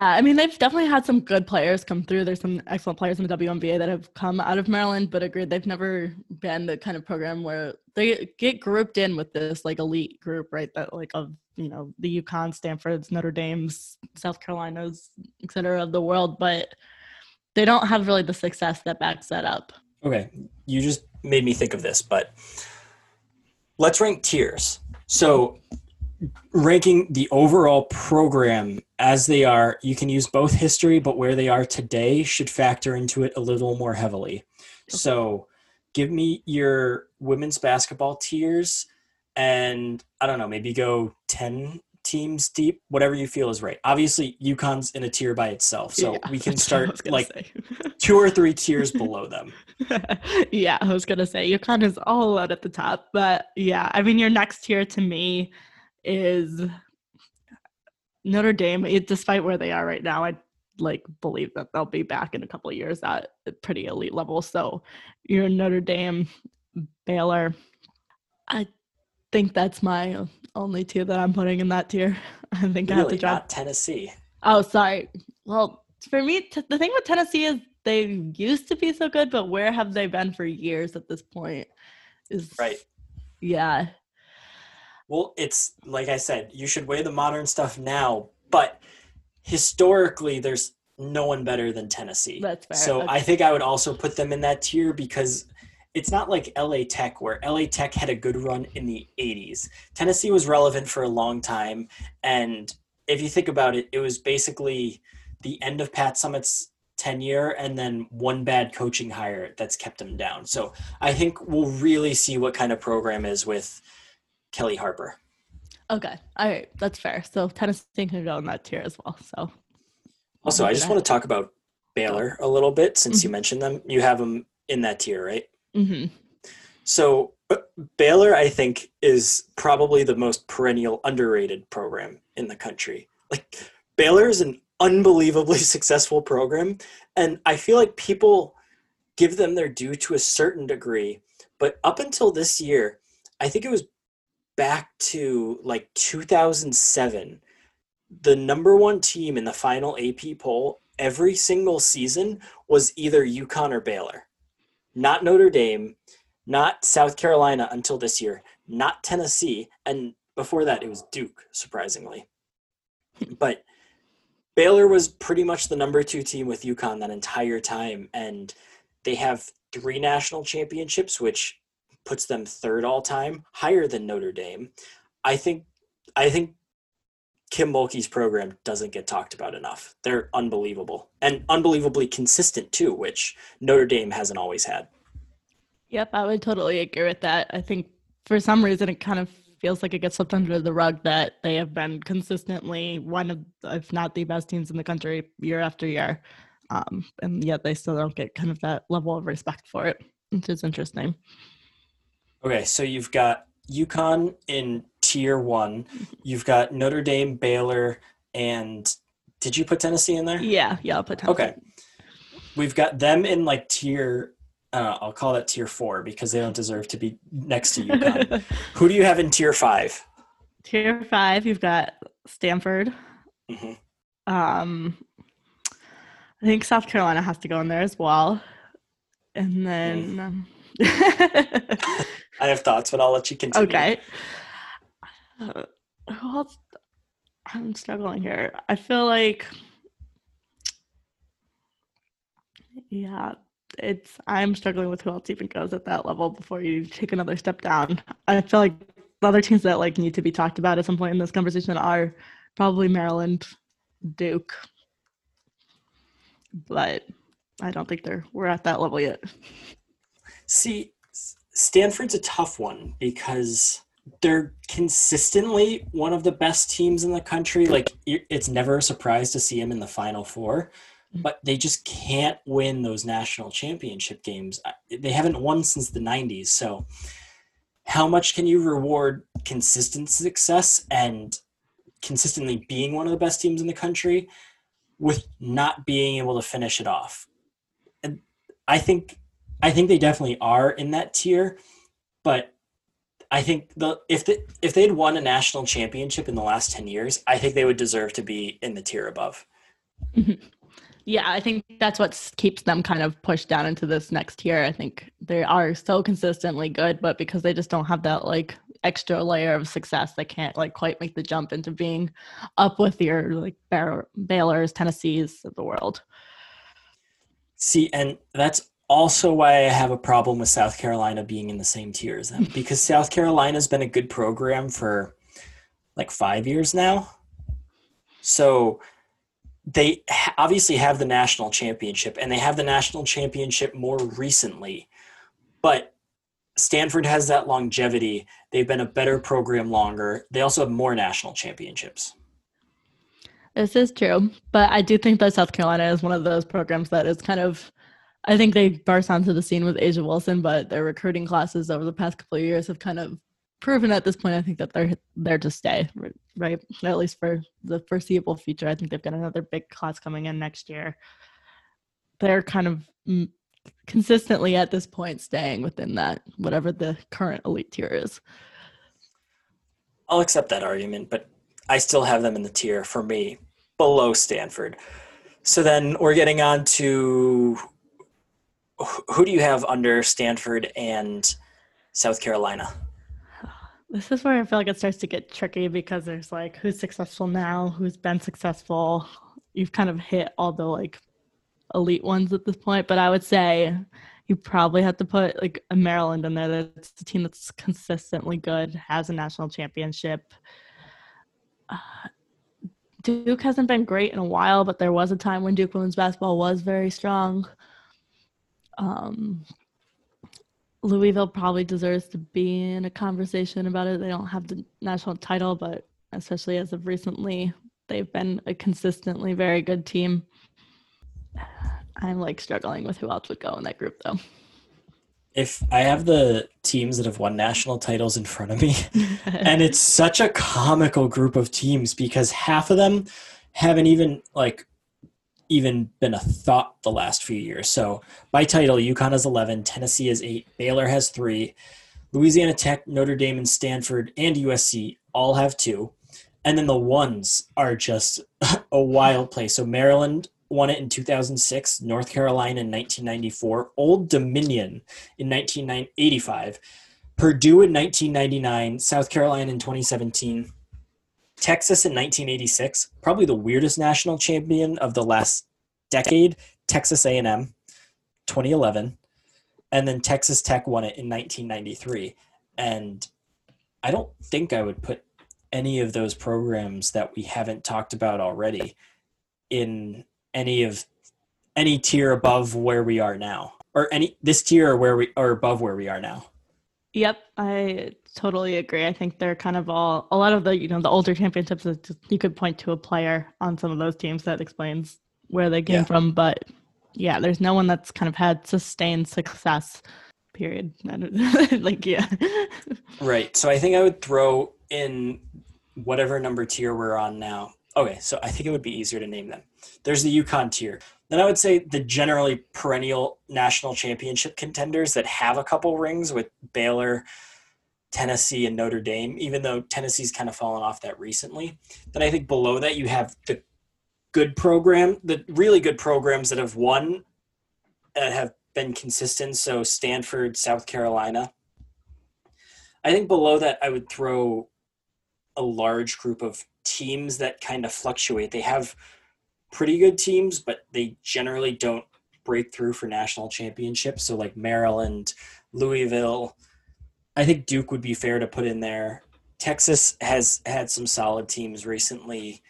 Uh, I mean, they've definitely had some good players come through. There's some excellent players in the WNBA that have come out of Maryland, but agreed they've never been the kind of program where they get grouped in with this like elite group, right? That like of you know the UConn, Stanford's, Notre Dame's, South Carolina's, et cetera of the world, but they don't have really the success that backs that up. Okay, you just made me think of this, but let's rank tiers. So, ranking the overall program as they are, you can use both history, but where they are today should factor into it a little more heavily. So, give me your women's basketball tiers, and I don't know, maybe go 10 teams deep, whatever you feel is right. Obviously, UConn's in a tier by itself, so Yeah, we can that's what I was start like two or three tiers below them. yeah, I was gonna say UConn is all out at the top, but yeah, I mean your next tier to me is Notre Dame. It, despite where they are right now, I like believe that they'll be back in a couple of years at a pretty elite level. So you're Notre Dame, Baylor. I think that's my only two that I'm putting in that tier. I think I have to Really, drop not Tennessee. Oh, sorry. Well, for me, t- the thing with Tennessee is they used to be so good, but where have they been for years at this point? Is Right. Yeah. Well, it's like I said, you should weigh the modern stuff now, but historically, there's no one better than Tennessee. That's fair. So That's- I think I would also put them in that tier because it's not like LA Tech, where LA Tech had a good run in the 80s. Tennessee was relevant for a long time. And if you think about it, it was basically the end of Pat Summitt's tenure and then one bad coaching hire that's kept him down. So I think we'll really see what kind of program is with Kellie Harper. Okay. All right. That's fair. So Tennessee can go in that tier as well. So Also, I just want to talk about Baylor a little bit since Mm-hmm. you mentioned them. You have them in that tier, right? Hmm So uh, Baylor, I think, is probably the most perennial underrated program in the country. Like Baylor is an unbelievably successful program, and I feel like people give them their due to a certain degree. But up until this year, I think it was back to like 2007, the number one team in the final AP poll every single season was either UConn or Baylor not Notre Dame, not South Carolina until this year, not Tennessee, and before that it was Duke, surprisingly. but Baylor was pretty much the number two team with UConn that entire time, and they have three national championships, which puts them third all time, higher than Notre Dame. I think I think Kim Mulkey's program doesn't get talked about enough. They're unbelievable and unbelievably consistent too, which Notre Dame hasn't always had. Yep, I would totally agree with that. I think for some reason it kind of feels like it gets swept under the rug that they have been consistently one of, if not the best teams in the country year after year. Um, and yet they still don't get kind of that level of respect for it, which is interesting. Okay, so you've got UConn in tier one. You've got Notre Dame, Baylor, and did you put Tennessee in there? Yeah, yeah, I'll put Tennessee. Okay. We've got them in like tier. Uh, I'll call that tier four because they don't deserve to be next to UConn. Who do you have in tier five? Tier five, you've got Stanford. Mhm. Um, I think South Carolina has to go in there as well. And then, Mm. um, I have thoughts, but I'll let you continue. okay. Who else? I'm struggling here. I feel like, yeah, it's. I'm struggling with who else even goes at that level before you take another step down. I feel like the other teams that like need to be talked about at some point in this conversation are probably Maryland, Duke, but I don't think they're we're at that level yet. See, Stanford's a tough one because they're consistently one of the best teams in the country. Like it's never a surprise to see them in the Final Four, mm-hmm. but they just can't win those national championship games. They haven't won since the '90s. So, how much can you reward consistent success and consistently being one of the best teams in the country with not being able to finish it off? And I think I think they definitely are in that tier, but I think the if the if they'd won a national championship in the last ten years, I think they would deserve to be in the tier above. Yeah, I think that's what keeps them kind of pushed down into this next tier. I think they are so consistently good, but because they just don't have that like extra layer of success, they can't like quite make the jump into being up with your like Baylor's, Tennessee's of the world. See, and that's also why I have a problem with South Carolina being in the same tier as them because South Carolina's been a good program for like five years now. So they obviously have the national championship and they have the national championship more recently. But Stanford has that longevity. They've been a better program longer. They also have more national championships. This is true. But I do think that South Carolina is one of those programs that is kind of I think they burst onto the scene with A'ja Wilson, but their recruiting classes over the past couple of years have kind of proven at this point. I think that they're there to stay, right? At least for the foreseeable future. I think they've got another big class coming in next year. They're kind of mm, consistently at this point staying within that whatever the current elite tier is. I'll accept that argument, but I still have them in the tier for me below Stanford. So then we're getting on to who do you have under Stanford and South Carolina? This is where I feel like it starts to get tricky because there's like who's successful now, who's been successful. You've kind of hit all the like elite ones at this point, but I would say you probably have to put like a Maryland in there. That's a team that's consistently good, has a national championship. Uh, Duke hasn't been great in a while, but there was a time when Duke women's basketball was very strong. Um, Louisville probably deserves to be in a conversation about it. They don't have the national title, but especially as of recently, they've been a consistently very good team. I'm like struggling with who else would go in that group though. If I have the teams that have won national titles in front of me, and it's such a comical group of teams because half of them haven't even like even been a thought the last few years. So by title, UConn has 11, Tennessee has 8, Baylor has 3, Louisiana Tech, Notre Dame, and Stanford, and USC all have 2. And then the ones are just a wild place. So Maryland won it in 2006, North Carolina in 1994, Old Dominion in 1985, Purdue in 1999, South Carolina in 2017, Texas in 1986, probably the weirdest national champion of the last decade, Texas A&M 2011, and then Texas Tech won it in 1993. And I don't think I would put any of those programs that we haven't talked about already in any of any tier above where we are now. Or any this tier or where we are above where we are now. Yep, I totally agree. I think they're kind of all a lot of the you know the older championships. Just, you could point to a player on some of those teams that explains where they came yeah. from, but yeah, there's no one that's kind of had sustained success. Period. like yeah. right. So I think I would throw in whatever number tier we're on now. Okay, so I think it would be easier to name them. There's the UConn tier. Then I would say the generally perennial national championship contenders that have a couple rings with Baylor, Tennessee, and Notre Dame, even though Tennessee's kind of fallen off that recently. Then I think below that you have the good program, the really good programs that have won that have been consistent. So Stanford, South Carolina. I think below that I would throw a large group of teams that kind of fluctuate. They have pretty good teams, but they generally don't break through for national championships. So like Maryland, Louisville, I think Duke would be fair to put in there. Texas has had some solid teams recently.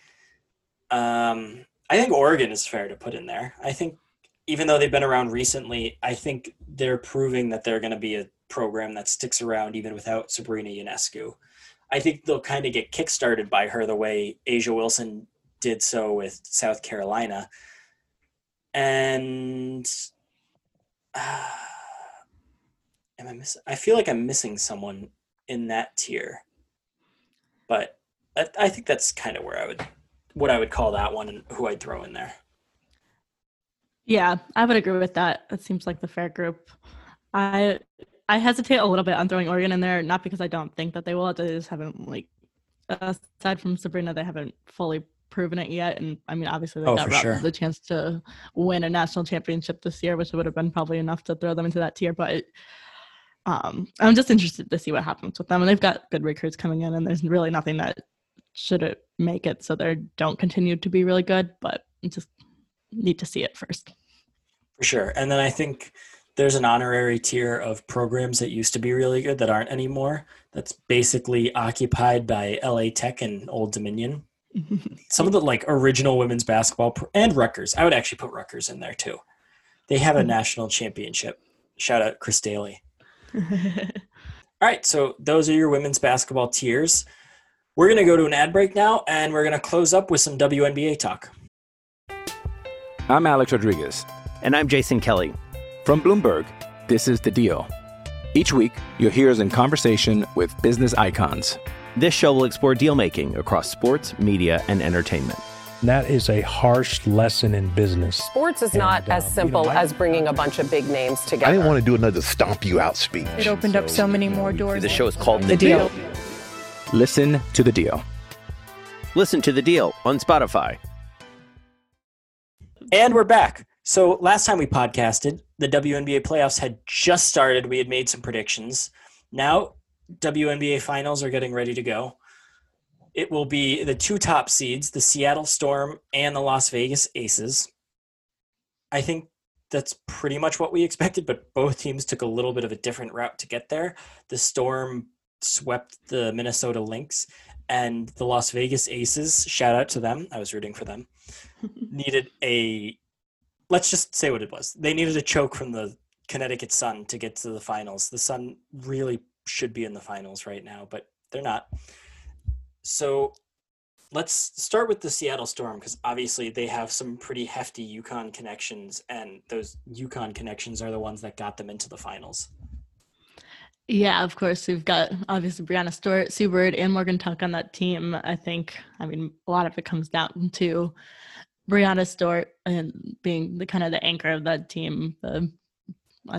Um, I think Oregon is fair to put in there. I think even though they've been around recently, I think they're proving that they're going to be a program that sticks around even without Sabrina Ionescu. I think they'll kind of get kickstarted by her the way A'ja Wilson did so with South Carolina. And uh, am I missing? I feel like I'm missing someone in that tier, but I, I think that's kind of where I would, what I would call that one, and who I'd throw in there. Yeah, I would agree with that. It seems like the fair group. I I hesitate a little bit on throwing Oregon in there, not because I don't think that they will. They just haven't like aside from Sabrina, they haven't fully proven it yet. And I mean, obviously they Oh, got sure. the chance to win a national championship this year, which would have been probably enough to throw them into that tier. But um, I'm just interested to see what happens with them. And they've got good recruits coming in, and there's really nothing that should make it so they don't continue to be really good. But just need to see it first. For sure. And then I think there's an honorary tier of programs that used to be really good that aren't anymore. That's basically occupied by LA Tech and Old Dominion. Some of the like original women's basketball pro- and Rutgers. I would actually put Rutgers in there too. They have a national championship. Shout out Chris Dailey. All right, so those are your women's basketball tiers. We're going to go to an ad break now and we're going to close up with some WNBA talk. I'm Alex Rodriguez. And I'm Jason Kelly. From Bloomberg, this is The Deal. Each week, you'll hear us in conversation with business icons. This show will explore deal making across sports, media, and entertainment. That is a harsh lesson in business. Sports is not And, as simple you know, as bringing a bunch of big names together. I didn't want to do another stomp you out speech. It opened up so many more doors. The show is called The deal. Listen to The Deal. Listen to the deal on Spotify. And we're back. So last time we podcasted, the WNBA playoffs had just started. We had made some predictions. Now, WNBA finals are getting ready to go. It will be the two top seeds, the Seattle Storm and the Las Vegas Aces. I think that's pretty much what we expected, but both teams took a little bit of a different route to get there. The Storm swept the Minnesota Lynx, and the Las Vegas Aces, shout out to them. I was rooting for them needed a let's just say what it was. They needed a choke from the Connecticut Sun to get to the finals. The Sun really should be in the finals right now, but they're not. So let's start with the Seattle Storm because obviously they have some pretty hefty UConn connections, and those UConn connections are the ones that got them into the finals. Yeah, of course. We've got obviously Breanna Stewart, Sue Bird, and Morgan Tuck on that team. I think, I mean, a lot of it comes down to Breanna Stewart and being the kind of the anchor of that team. The,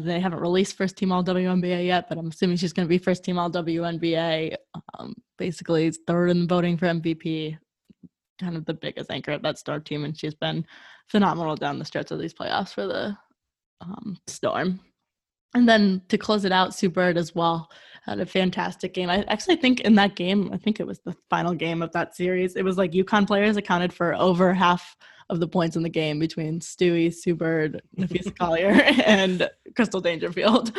they haven't released first team all WNBA yet, but I'm assuming she's going to be first team all WNBA. Um, basically, third in the voting for MVP. Kind of the biggest anchor of that star team, and she's been phenomenal down the stretch of these playoffs for the um, Storm. And then to close it out, Sue Bird as well had a fantastic game. I actually think in that game, I think it was the final game of that series. It was like UConn players accounted for over half of the points in the game between Stewie, Sue Bird, Napheesa Collier, and Crystal Dangerfield.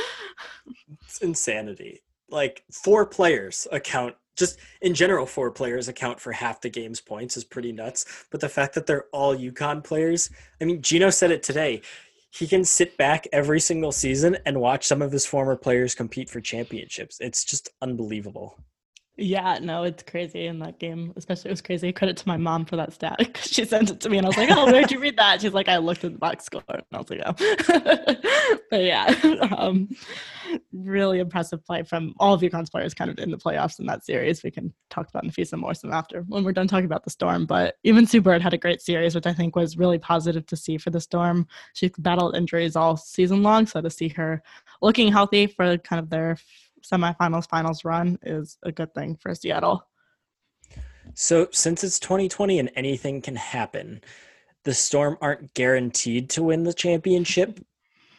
It's insanity. Like four players account just in general, four players account for half the game's points is pretty nuts. But the fact that they're all UConn players, I mean, Geno said it today. He can sit back every single season and watch some of his former players compete for championships. It's just unbelievable. Yeah, no, it's crazy in that game. Especially, it was crazy. Credit to my mom for that stat because she sent it to me, and I was like, "Oh, where'd you read that?" She's like, "I looked at the box score," and I was like, "Oh." but yeah, um, really impressive play from all of UConn's players, kind of in the playoffs in that series. We can talk about Napheesa Morrison after when we're done talking about the Storm. But even Sue Bird had a great series, which I think was really positive to see for the Storm. She battled injuries all season long, so to see her looking healthy for kind of their semifinals finals run is a good thing for Seattle. So, since it's 2020 and anything can happen, the Storm aren't guaranteed to win the championship.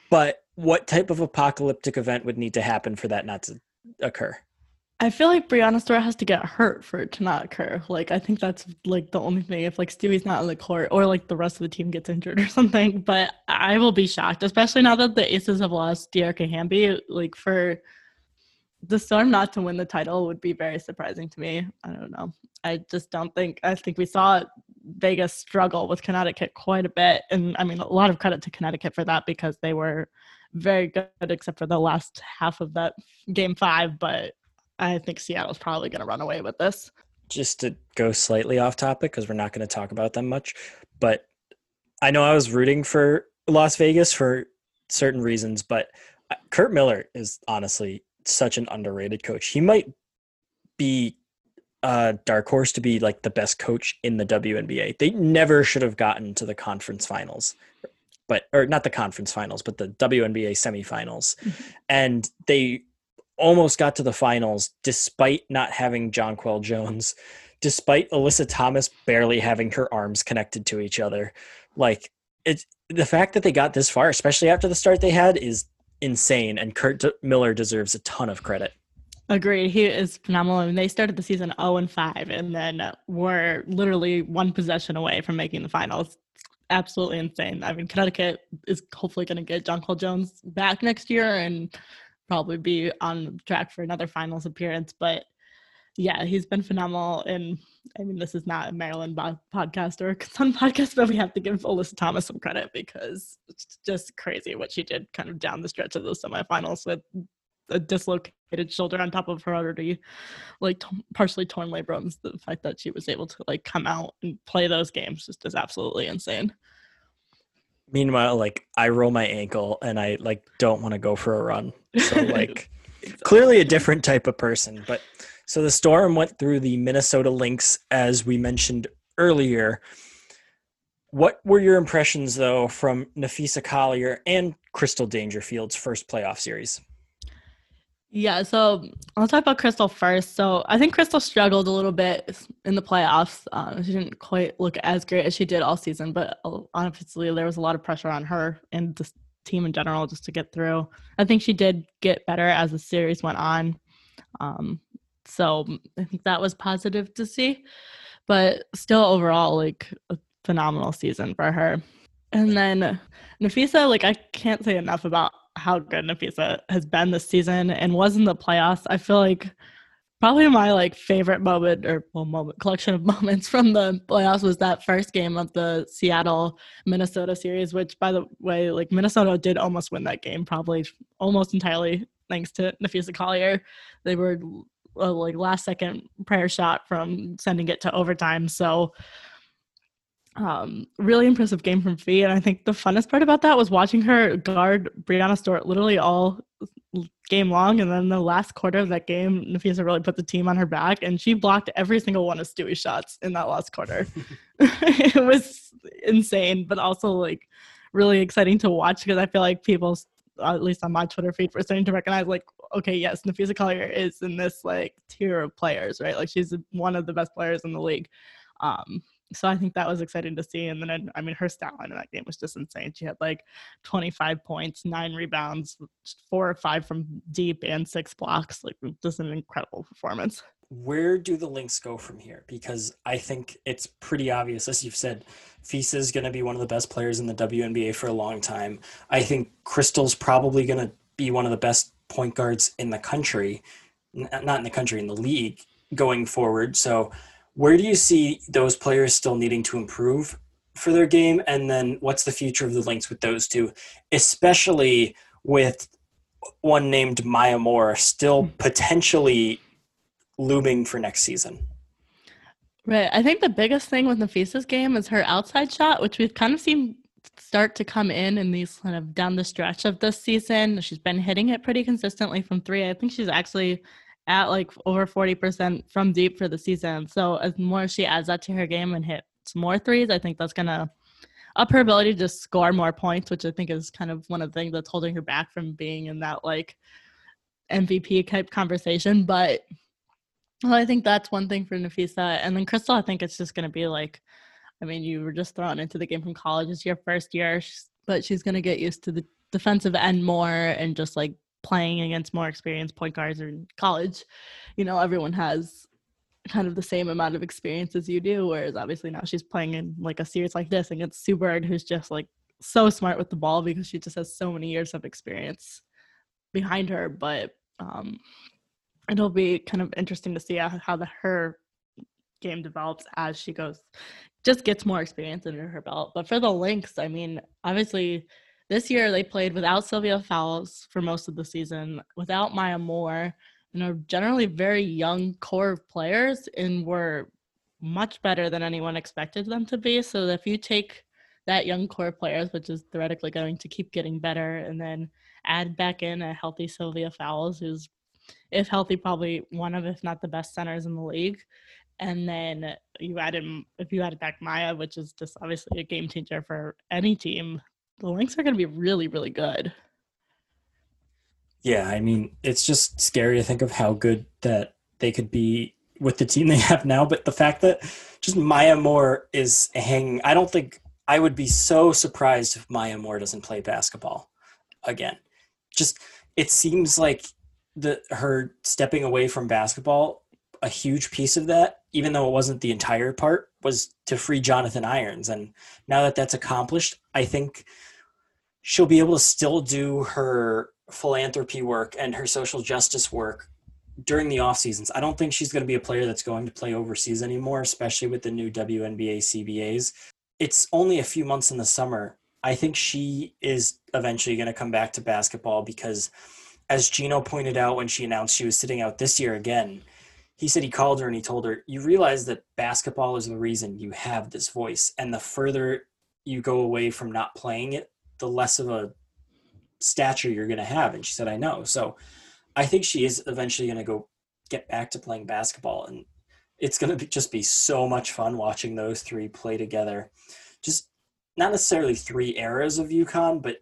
But what type of apocalyptic event would need to happen for that not to occur? I feel like Breanna Stewart has to get hurt for it to not occur. Like I think that's like the only thing. If like Stewie's not on the court or like the rest of the team gets injured or something, but I will be shocked, especially now that the Aces have lost Dearica Hamby. Like for the Storm not to win the title would be very surprising to me. I don't know. I just don't think. I think we saw Vegas struggle with Connecticut quite a bit, and I mean a lot of credit to Connecticut for that because they were very good, except for the last half of that game five. But I think Seattle's probably going to run away with this. Just to go slightly off topic, because we're not going to talk about them much, but I know I was rooting for Las Vegas for certain reasons, but uh, Curt Miller is honestly such an underrated coach. He might be a dark horse to be like the best coach in the WNBA. They never should have gotten to the conference finals, but or not the conference finals, but the WNBA semifinals, mm-hmm. and they almost got to the finals despite not having Jonquel Jones, despite Alyssa Thomas barely having her arms connected to each other. Like it's the fact that they got this far, especially after the start they had, is insane. And Curt Miller deserves a ton of credit. Agreed. He is phenomenal. I mean, they started the season 0 and 5 and then were literally one possession away from making the finals. Absolutely insane. I mean, Connecticut is hopefully going to get Jonquel Jones back next year and probably be on track for another finals appearance. But yeah, he's been phenomenal. And I mean, this is not a Maryland bo- podcast or a Sun podcast, but we have to give Alyssa Thomas some credit because it's just crazy what she did kind of down the stretch of those semifinals with a dislocated shoulder on top of her already like t- partially torn labrums. The fact that she was able to like come out and play those games just is absolutely insane. Meanwhile, like I roll my ankle and I like don't want to go for a run. So like clearly a different type of person. But so the storm went through the Minnesota Lynx as we mentioned earlier. What were your impressions though from Napheesa Collier and Crystal Dangerfield's first playoff series? Yeah, so I'll talk about Crystal first. So I think Crystal struggled a little bit in the playoffs. Um, she didn't quite look as great as she did all season, but honestly, there was a lot of pressure on her and the team in general just to get through. I think she did get better as the series went on. Um, so mm, I think that was positive to see, but still overall, like a phenomenal season for her. And then Napheesa, like I can't say enough about how good Napheesa has been this season and was in the playoffs. I feel like probably my like favorite moment or well moment collection of moments from the playoffs was that first game of the Seattle Minnesota series, which by the way, like Minnesota did almost win that game, probably almost entirely thanks to Napheesa Collier. They were uh, like last second prayer shot from sending it to overtime. So um, really impressive game from Fee. And I think the funnest part about that was watching her guard Breanna Stewart literally all game long. And then the last quarter of that game, Napheesa really put the team on her back and she blocked every single one of Stewie's shots in that last quarter. it was insane, but also like really exciting to watch because I feel like people, at least on my Twitter feed, were starting to recognize like, okay, yes, Napheesa Collier is in this like tier of players, right? Like she's one of the best players in the league. Um, so I think that was exciting to see. And then, I mean, her stat line in that game was just insane. She had like 25 points, nine rebounds, four or five from deep, and six blocks. Like, just an incredible performance. Where do the Lynx go from here? Because I think it's pretty obvious, as you've said, Fisa is going to be one of the best players in the WNBA for a long time. I think Crystal's probably going to be one of the best point guards in the country, not in the country, in the league going forward. So, where do you see those players still needing to improve for their game? And then what's the future of the Lynx with those two, especially with one named Maya Moore still potentially looming for next season? Right. I think the biggest thing with Napheesa's game is her outside shot, which we've kind of seen start to come in in these kind of down the stretch of this season. She's been hitting it pretty consistently from three. I think she's actually at like over 40% from deep for the season. So as more she adds that to her game and hits more threes, I think that's gonna up her ability to score more points, which I think is kind of one of the things that's holding her back from being in that like MVP type conversation. But well, I think that's one thing for Napheesa. And then Crystal, I think it's just gonna be like, I mean, you were just thrown into the game from college. It's your first year, but she's gonna get used to the defensive end more and just like playing against more experienced point guards in college, you know, everyone has kind of the same amount of experience as you do. Whereas obviously now she's playing in like a series like this against Sue Bird, who's just like so smart with the ball because she just has so many years of experience behind her. But um, it'll be kind of interesting to see how, the her game develops as she goes, just gets more experience under her belt. But for the Lynx, I mean, obviously this year they played without Sylvia Fowles for most of the season, without Maya Moore, and are generally very young core players and were much better than anyone expected them to be. So if you take that young core players, which is theoretically going to keep getting better, and then add back in a healthy Sylvia Fowles, who's if healthy, probably one of, if not the best centers in the league. And then you added, if you added back Maya, which is just obviously a game changer for any team, the Lynx are going to be really, really good. Yeah, I mean, it's just scary to think of how good that they could be with the team they have now. But the fact that just Maya Moore is hanging, I don't think I would be so surprised if Maya Moore doesn't play basketball again. Just it seems like the her stepping away from basketball, a huge piece of that, even though it wasn't the entire part, was to free Jonathan Irons. And now that that's accomplished, I think she'll be able to still do her philanthropy work and her social justice work during the off seasons. I don't think she's going to be a player that's going to play overseas anymore, especially with the new WNBA CBAs. It's only a few months in the summer. I think she is eventually going to come back to basketball because, as Geno pointed out when she announced she was sitting out this year again, he said he called her and he told her, You realize that basketball is the reason you have this voice. And the further you go away from not playing it, the less of a stature you're going to have. And she said, I know. So I think she is eventually going to go get back to playing basketball. And it's going to just be so much fun watching those three play together. Just not necessarily three eras of UConn, but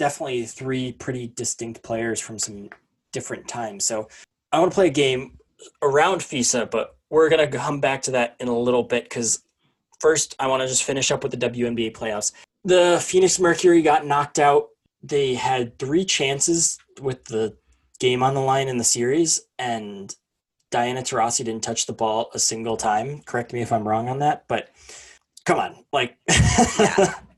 definitely three pretty distinct players from some different times. So I want to play a game around FISA, but we're going to come back to that in a little bit because first I want to just finish up with the WNBA playoffs. The Phoenix Mercury got knocked out they had three chances with the game on the line in the series, and Diana Taurasi didn't touch the ball a single time. Correct me if I'm wrong on that, but come on, like. yeah.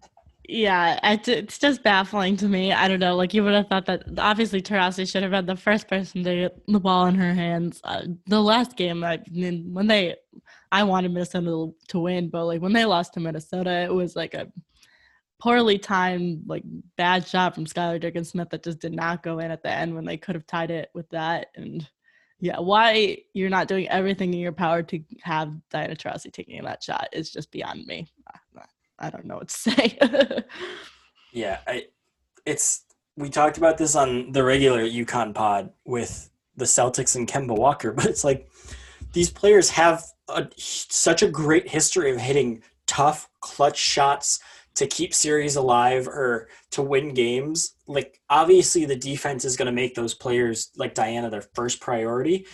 Yeah, it's just baffling to me. I don't know. Like you would have thought that obviously Taurasi should have been the first person to get the ball in her hands. Uh, the last game, I mean, when they, I wanted Minnesota to win, but like when they lost to Minnesota, it was like a poorly timed, like bad shot from Skylar Diggins Smith that just did not go in at the end when they could have tied it with that. And yeah, why you're not doing everything in your power to have Diana Taurasi taking that shot is just beyond me. I don't know what to say. yeah, I, it's we talked about this on the regular UConn pod with the Celtics and Kemba Walker, but it's like these players have a, such a great history of hitting tough clutch shots to keep series alive or to win games, like obviously the defense is going to make those players like Diana their first priority,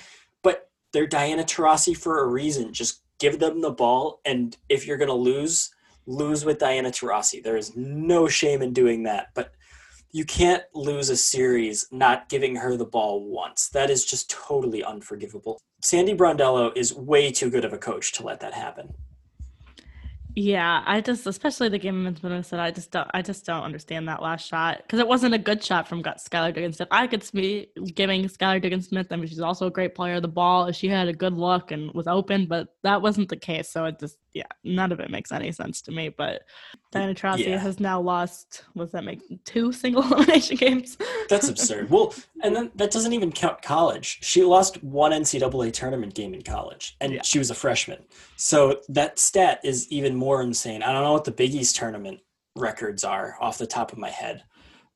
but they're Diana Taurasi for a reason. Just give them the ball, and if you're going to lose, lose with Diana Taurasi. There is no shame in doing that, but you can't lose a series not giving her the ball once. That is just totally unforgivable. Sandy Brondello is way too good of a coach to let that happen. Yeah, I just, especially the game against Minnesota, I just don't, I just don't understand that last shot because it wasn't a good shot from Skylar Diggins Smith. I could see giving Skylar Diggins Smith. I mean, she's also a great player the ball. She had a good look and was open, but that wasn't the case. So it just, yeah, none of it makes any sense to me. But Diana Taurasi yeah. has now lost. Was that make two single elimination games? That's absurd. well, and then that doesn't even count college. She lost one NCAA tournament game in college, and yeah. she was a freshman. So that stat is even more insane. I don't know what the Big East tournament records are off the top of my head,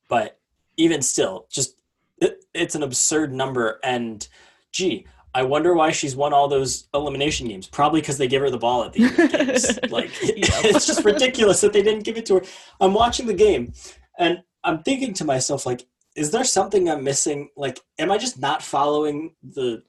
but even still, just it, it's an absurd number. And gee, I wonder why she's won all those elimination games. Probably because they give her the ball at the end of the games. like it's just ridiculous that they didn't give it to her. I'm watching the game, and I'm thinking to myself, like, is there something I'm missing? Like, am I just not following the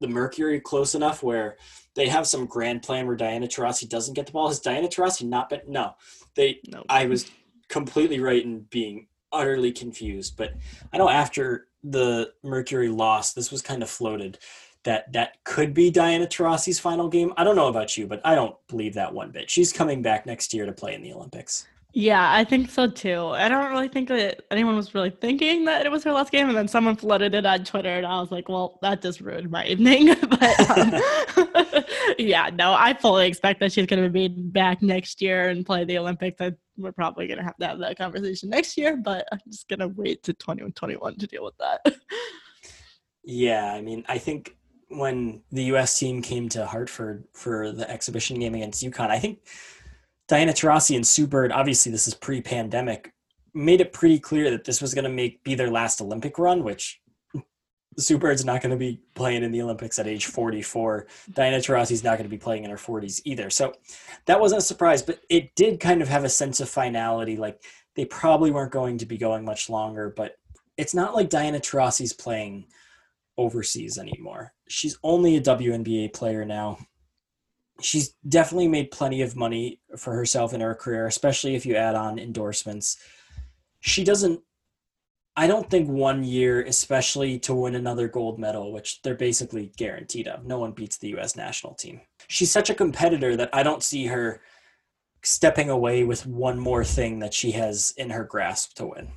the Mercury close enough where they have some grand plan where Diana Taurasi doesn't get the ball? Has Diana Taurasi not been? No, they. No. I was completely right in being utterly confused. But I know after the Mercury lost, this was kind of floated that that could be Diana Taurasi's final game. I don't know about you, but I don't believe that one bit. She's coming back next year to play in the Olympics. Yeah, I think so too. I don't really think that anyone was really thinking that it was her last game, and then someone flooded it on Twitter, and I was like, "Well, that just ruined my evening." but um, yeah, no, I fully expect that she's going to be back next year and play the Olympics. I, we're probably going to have to have that conversation next year, but I'm just going to wait to 2021 to deal with that. yeah, I mean, I think when the U.S. team came to Hartford for the exhibition game against UConn, I think Diana Taurasi and Sue Bird, obviously this is pre-pandemic, made it pretty clear that this was going to make be their last Olympic run, which Sue Bird's not going to be playing in the Olympics at age 44. Diana Taurasi's not going to be playing in her 40s either. So that wasn't a surprise, but it did kind of have a sense of finality. Like they probably weren't going to be going much longer, but it's not like Diana Taurasi's playing overseas anymore. She's only a WNBA player now she's definitely made plenty of money for herself in her career, especially if you add on endorsements. She doesn't I don't think one year, especially to win another gold medal, which they're basically guaranteed of. No one beats the US national team. She's such a competitor that I don't see her stepping away with one more thing that she has in her grasp to win.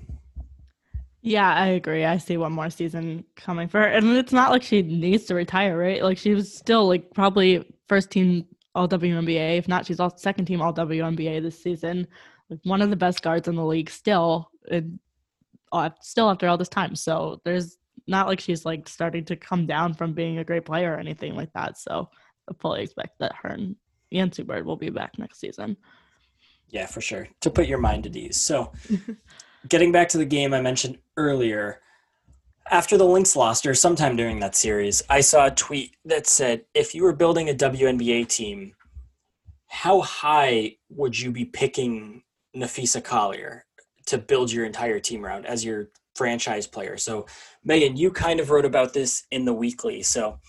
Yeah, I agree. I see one more season coming for her. And it's not like she needs to retire, right? Like she was still like probably first team all WNBA. If not, she's all second team all WNBA this season. Like one of the best guards in the league still, and uh, still after all this time. So there's not like she's like starting to come down from being a great player or anything like that. So I fully expect that her and Yancy Bird will be back next season. Yeah, for sure. To put your mind at ease. So getting back to the game I mentioned earlier, after the Lynx lost, or sometime during that series, I saw a tweet that said, if you were building a WNBA team, how high would you be picking Napheesa Collier to build your entire team around as your franchise player? So, Megan, you kind of wrote about this in the weekly. So,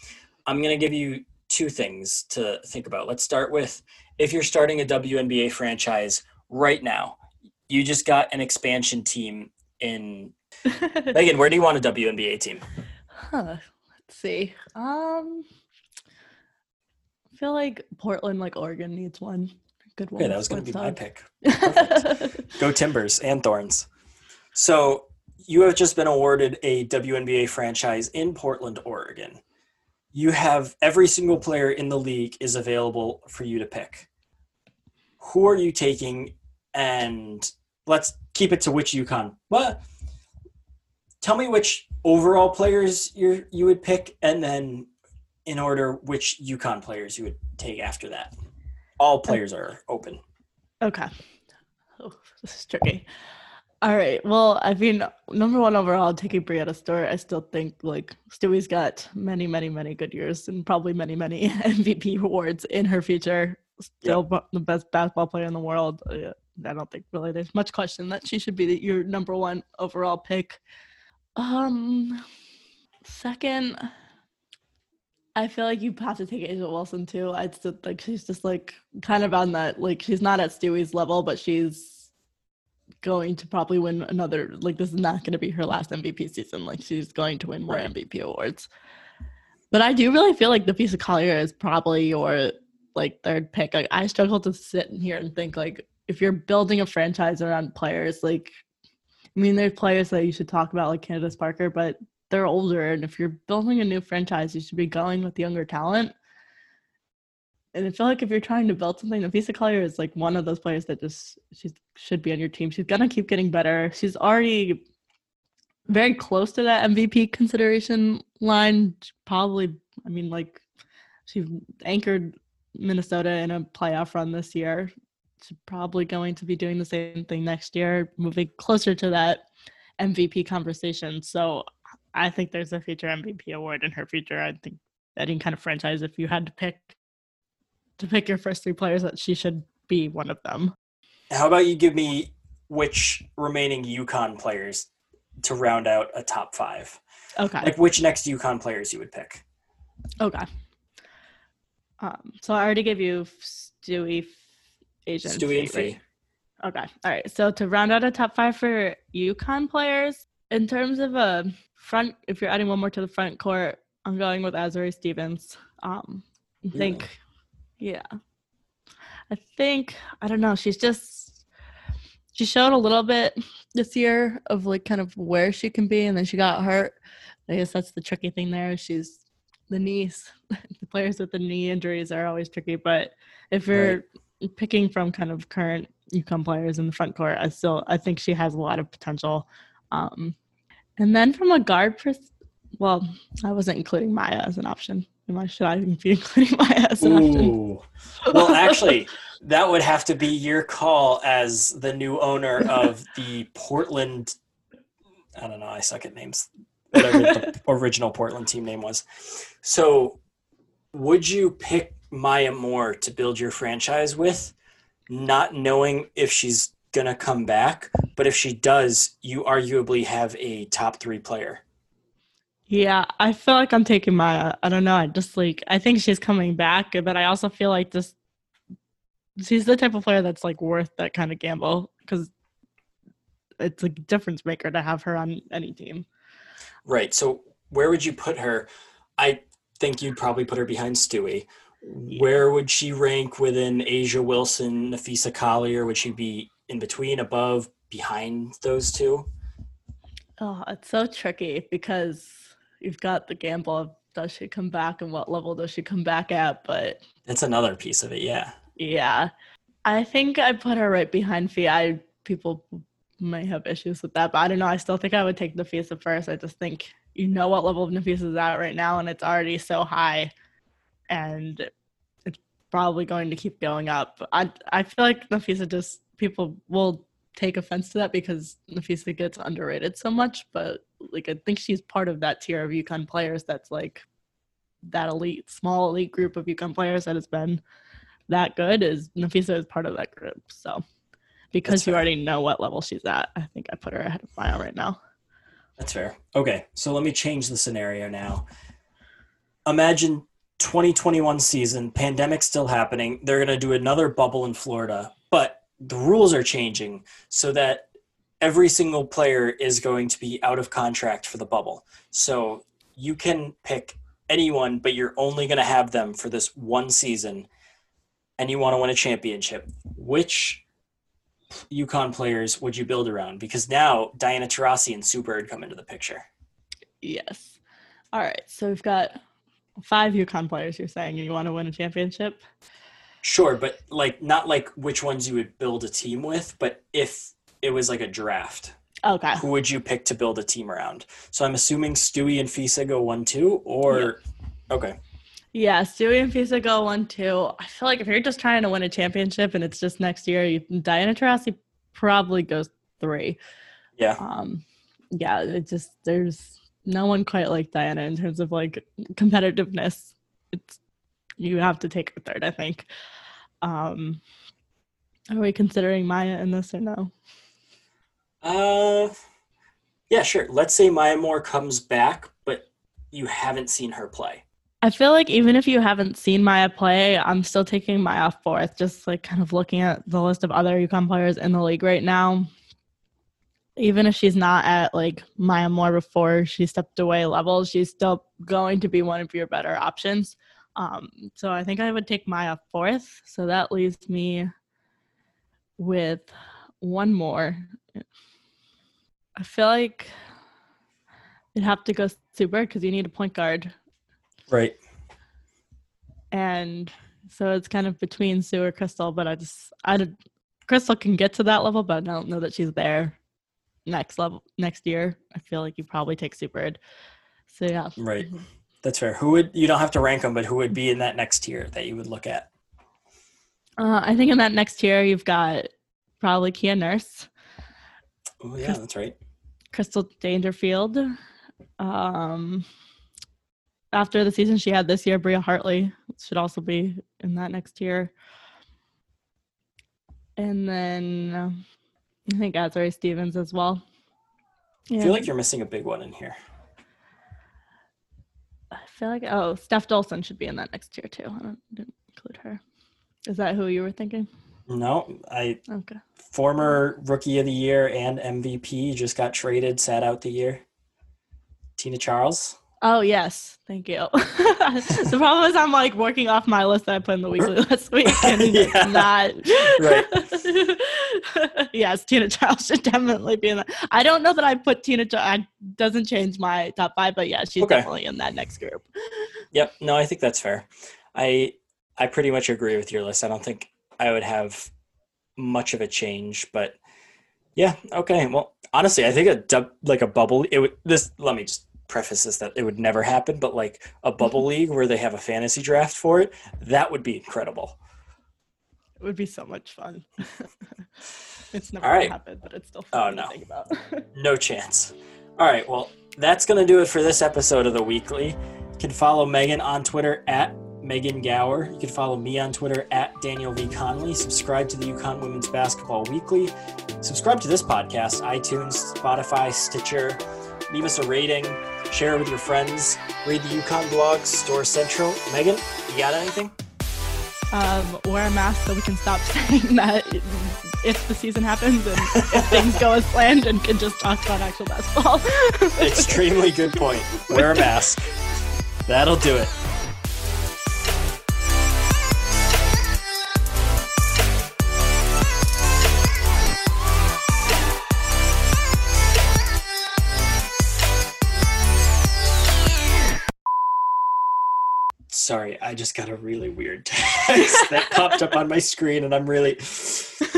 I'm going to give you two things to think about. Let's start with if you're starting a WNBA franchise right now, you just got an expansion team in Megan, where do you want a WNBA team? Huh. Let's see. Um, I feel like Portland, like Oregon, needs one. Good one. Okay, that was going to be my pick. Go Timbers and Thorns. So you have just been awarded a WNBA franchise in Portland, Oregon. You have every single player in the league is available for you to pick. Who are you taking? And let's keep it to which UConn. What? tell me which overall players you you would pick, and then in order which UConn players you would take after that. All players are open. Okay. Oh, this is tricky. All right. Well, I mean, number one overall, taking Breanna Stewart, I still think like Stewie's got many, many, many good years and probably many, many MVP awards in her future. Still the best basketball player in the world. Uh, I don't think really there's much question that she should be the, your number one overall pick. Um, second, I feel like you have to take A'ja Wilson too. I still like she's just like kind of on that like she's not at Stewie's level, but she's going to probably win another. Like this is not going to be her last MVP season. Like she's going to win more right. MVP awards. But I do really feel like Napheesa Collier is probably your like third pick. Like I struggle to sit in here and think like if you're building a franchise around players, like I mean, there's players that you should talk about like Candace Parker, but they're older, and if you're building a new franchise, you should be going with younger talent. And I feel like if you're trying to build something, Napheesa Collier is like one of those players that just she should be on your team. She's gonna keep getting better. She's already very close to that MVP consideration line. Probably, I mean, like she anchored Minnesota in a playoff run this year probably going to be doing the same thing next year, moving closer to that MVP conversation. So I think there's a future MVP award in her future. I think any kind of franchise, if you had to pick to pick your first three players, that she should be one of them. How about you give me which remaining UConn players to round out a top five? Okay. Like which next UConn players you would pick? Okay. Um, so I already gave you Stewie Asian. Stewie and Free. Okay. All right. So to round out a top five for UConn players, in terms of a front, if you're adding one more to the front court, I'm going with Azurá Stevens. Um, I think, yeah, I think I don't know. She's just she showed a little bit this year of like kind of where she can be, and then she got hurt. I guess that's the tricky thing there. She's the knees. the players with the knee injuries are always tricky, but if you're picking from kind of current UConn players in the front court, I still I think she has a lot of potential. Um, and then from a guard pers- well, I wasn't including Maya as an option. Am I should I be including Maya as an option? Well, actually, that would have to be your call as the new owner of the Portland. I don't know. I suck at names. Whatever the original Portland team name was. So, would you pick Maya Moore to build your franchise with, not knowing if she's gonna come back? But if she does, you arguably have a top three player. Yeah, I feel like I'm taking Maya. I don't know. I just like I think she's coming back, but I also feel like this she's the type of player that's like worth that kind of gamble because it's a difference maker to have her on any team. Right. So where would you put her? I think you'd probably put her behind Stewie. Where would she rank within A'ja Wilson, Napheesa Collier? Would she be in between, above, behind those two? Oh, it's so tricky because you've got the gamble of does she come back and what level does she come back at? But That's another piece of it. Yeah. yeah, I think I put her right behind Fee. I people may have issues with that, but I don't know. I still think I would take Napheesa first. I just think you know what level of Napheesa is at right now, and it's already so high, and it's probably going to keep going up. I I feel like Napheesa just people will take offense to that because Napheesa gets underrated so much, but like I think she's part of that tier of UConn players that's like that elite, small elite group of UConn players that has been that good is Napheesa is part of that group. So because That's you fair. already know what level she's at, I think I put her ahead of Maya right now. That's fair. Okay. So let me change the scenario now. Imagine 2021 season, pandemic still happening. They're going to do another bubble in Florida, but the rules are changing so that every single player is going to be out of contract for the bubble. So you can pick anyone, but you're only going to have them for this one season and you want to win a championship. Which UConn players would you build around? Because now Diana Taurasi and Sue Bird come into the picture. Yes. All right. So we've got five UConn players. You're saying you want to win a championship? Sure, but like not like which ones you would build a team with, but if it was like a draft, Okay. who would you pick to build a team around? So I'm assuming Stewie and Fisa go one two, or okay, Yeah, Stewie and Fisa go one two. I feel like if you're just trying to win a championship and it's just next year, you, Diana Taurasi probably goes three. yeah, Um, yeah, it just there's no one quite like Diana in terms of like competitiveness. It's you have to take her third, I think. Um, are we considering Maya in this or no? uh, yeah, sure. Let's say Maya Moore comes back, but you haven't seen her play. I feel like even if you haven't seen Maya play, I'm still taking Maya fourth. Just like kind of looking at the list of other UConn players in the league right now. Even if she's not at like Maya Moore before she stepped away level, she's still going to be one of your better options. Um, so I think I would take Maya fourth. So that leaves me with one more. I feel like you'd have to go super because you need a point guard. Right. and so it's kind of between Sue or Crystal. But I just, I did, Crystal can get to that level, but I don't know that she's there next level next year. I feel like you probably take Sue Bird. So yeah, Right. That's fair. Who would you don't have to rank them, but who would be in that next tier that you would look at? uh, I think in that next tier you've got probably Kia Nurse, Oh yeah, that's right. Crystal Dangerfield. Um, after the season she had this year, Bria Hartley should also be in that next tier. And then um, I think Azurá Stevens as well. I feel like you're missing a big one in here. I feel like oh, Steph Dolson should be in that next tier too. I don't, didn't include her. Is that who you were thinking? No, I Okay. former rookie of the year and MVP just got traded, sat out the year. Tina Charles. Oh yes, thank you. the problem is I'm like working off my list that I put in the weekly last week, and Yeah. not Right. yes, Tina Charles should definitely be in that. I don't know that I put Tina. Charles. Doesn't change my top five, but yeah, she's Okay. definitely in that next group. Yep. No, I think that's fair. I I pretty much agree with your list. I don't think I would have much of a change, but yeah. Okay. Well, honestly, I think a like a bubble. It would this. Let me just preface this that it would never happen, but like a bubble league where they have a fantasy draft for it, that would be incredible. It would be so much fun. it's never All gonna right. happen, but it's still Oh, fun no. to think about. No chance. All right. Well, that's going to do it for this episode of the weekly. You can follow Megan on Twitter at Megan Gower. You can follow me on Twitter at Daniel V. Conley. Subscribe to the UConn Women's Basketball Weekly. Subscribe to this podcast, iTunes, Spotify, Stitcher. Leave us a rating. Share it with your friends. Read the UConn blog, Storrs Central. Megan, you got anything? um, wear a mask so we can stop saying that if the season happens and if things go as planned and can just talk about actual basketball. Extremely good point. Wear a mask. That'll do it. Sorry, I just got a really weird text that popped up on my screen, and I'm really.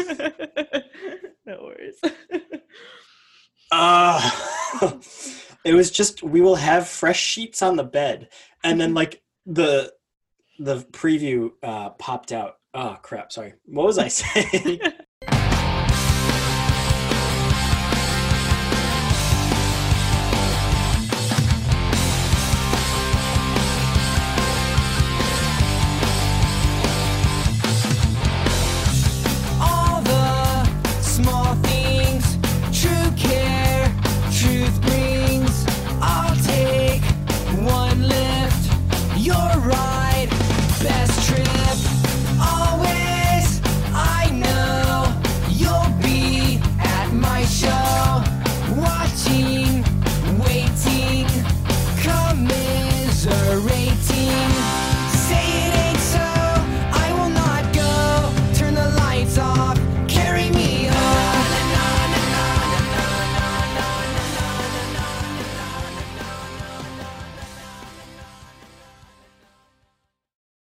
no worries. Uh, it was just we will have fresh sheets on the bed, and then like the the preview uh, popped out. Oh crap! Sorry. What was I saying?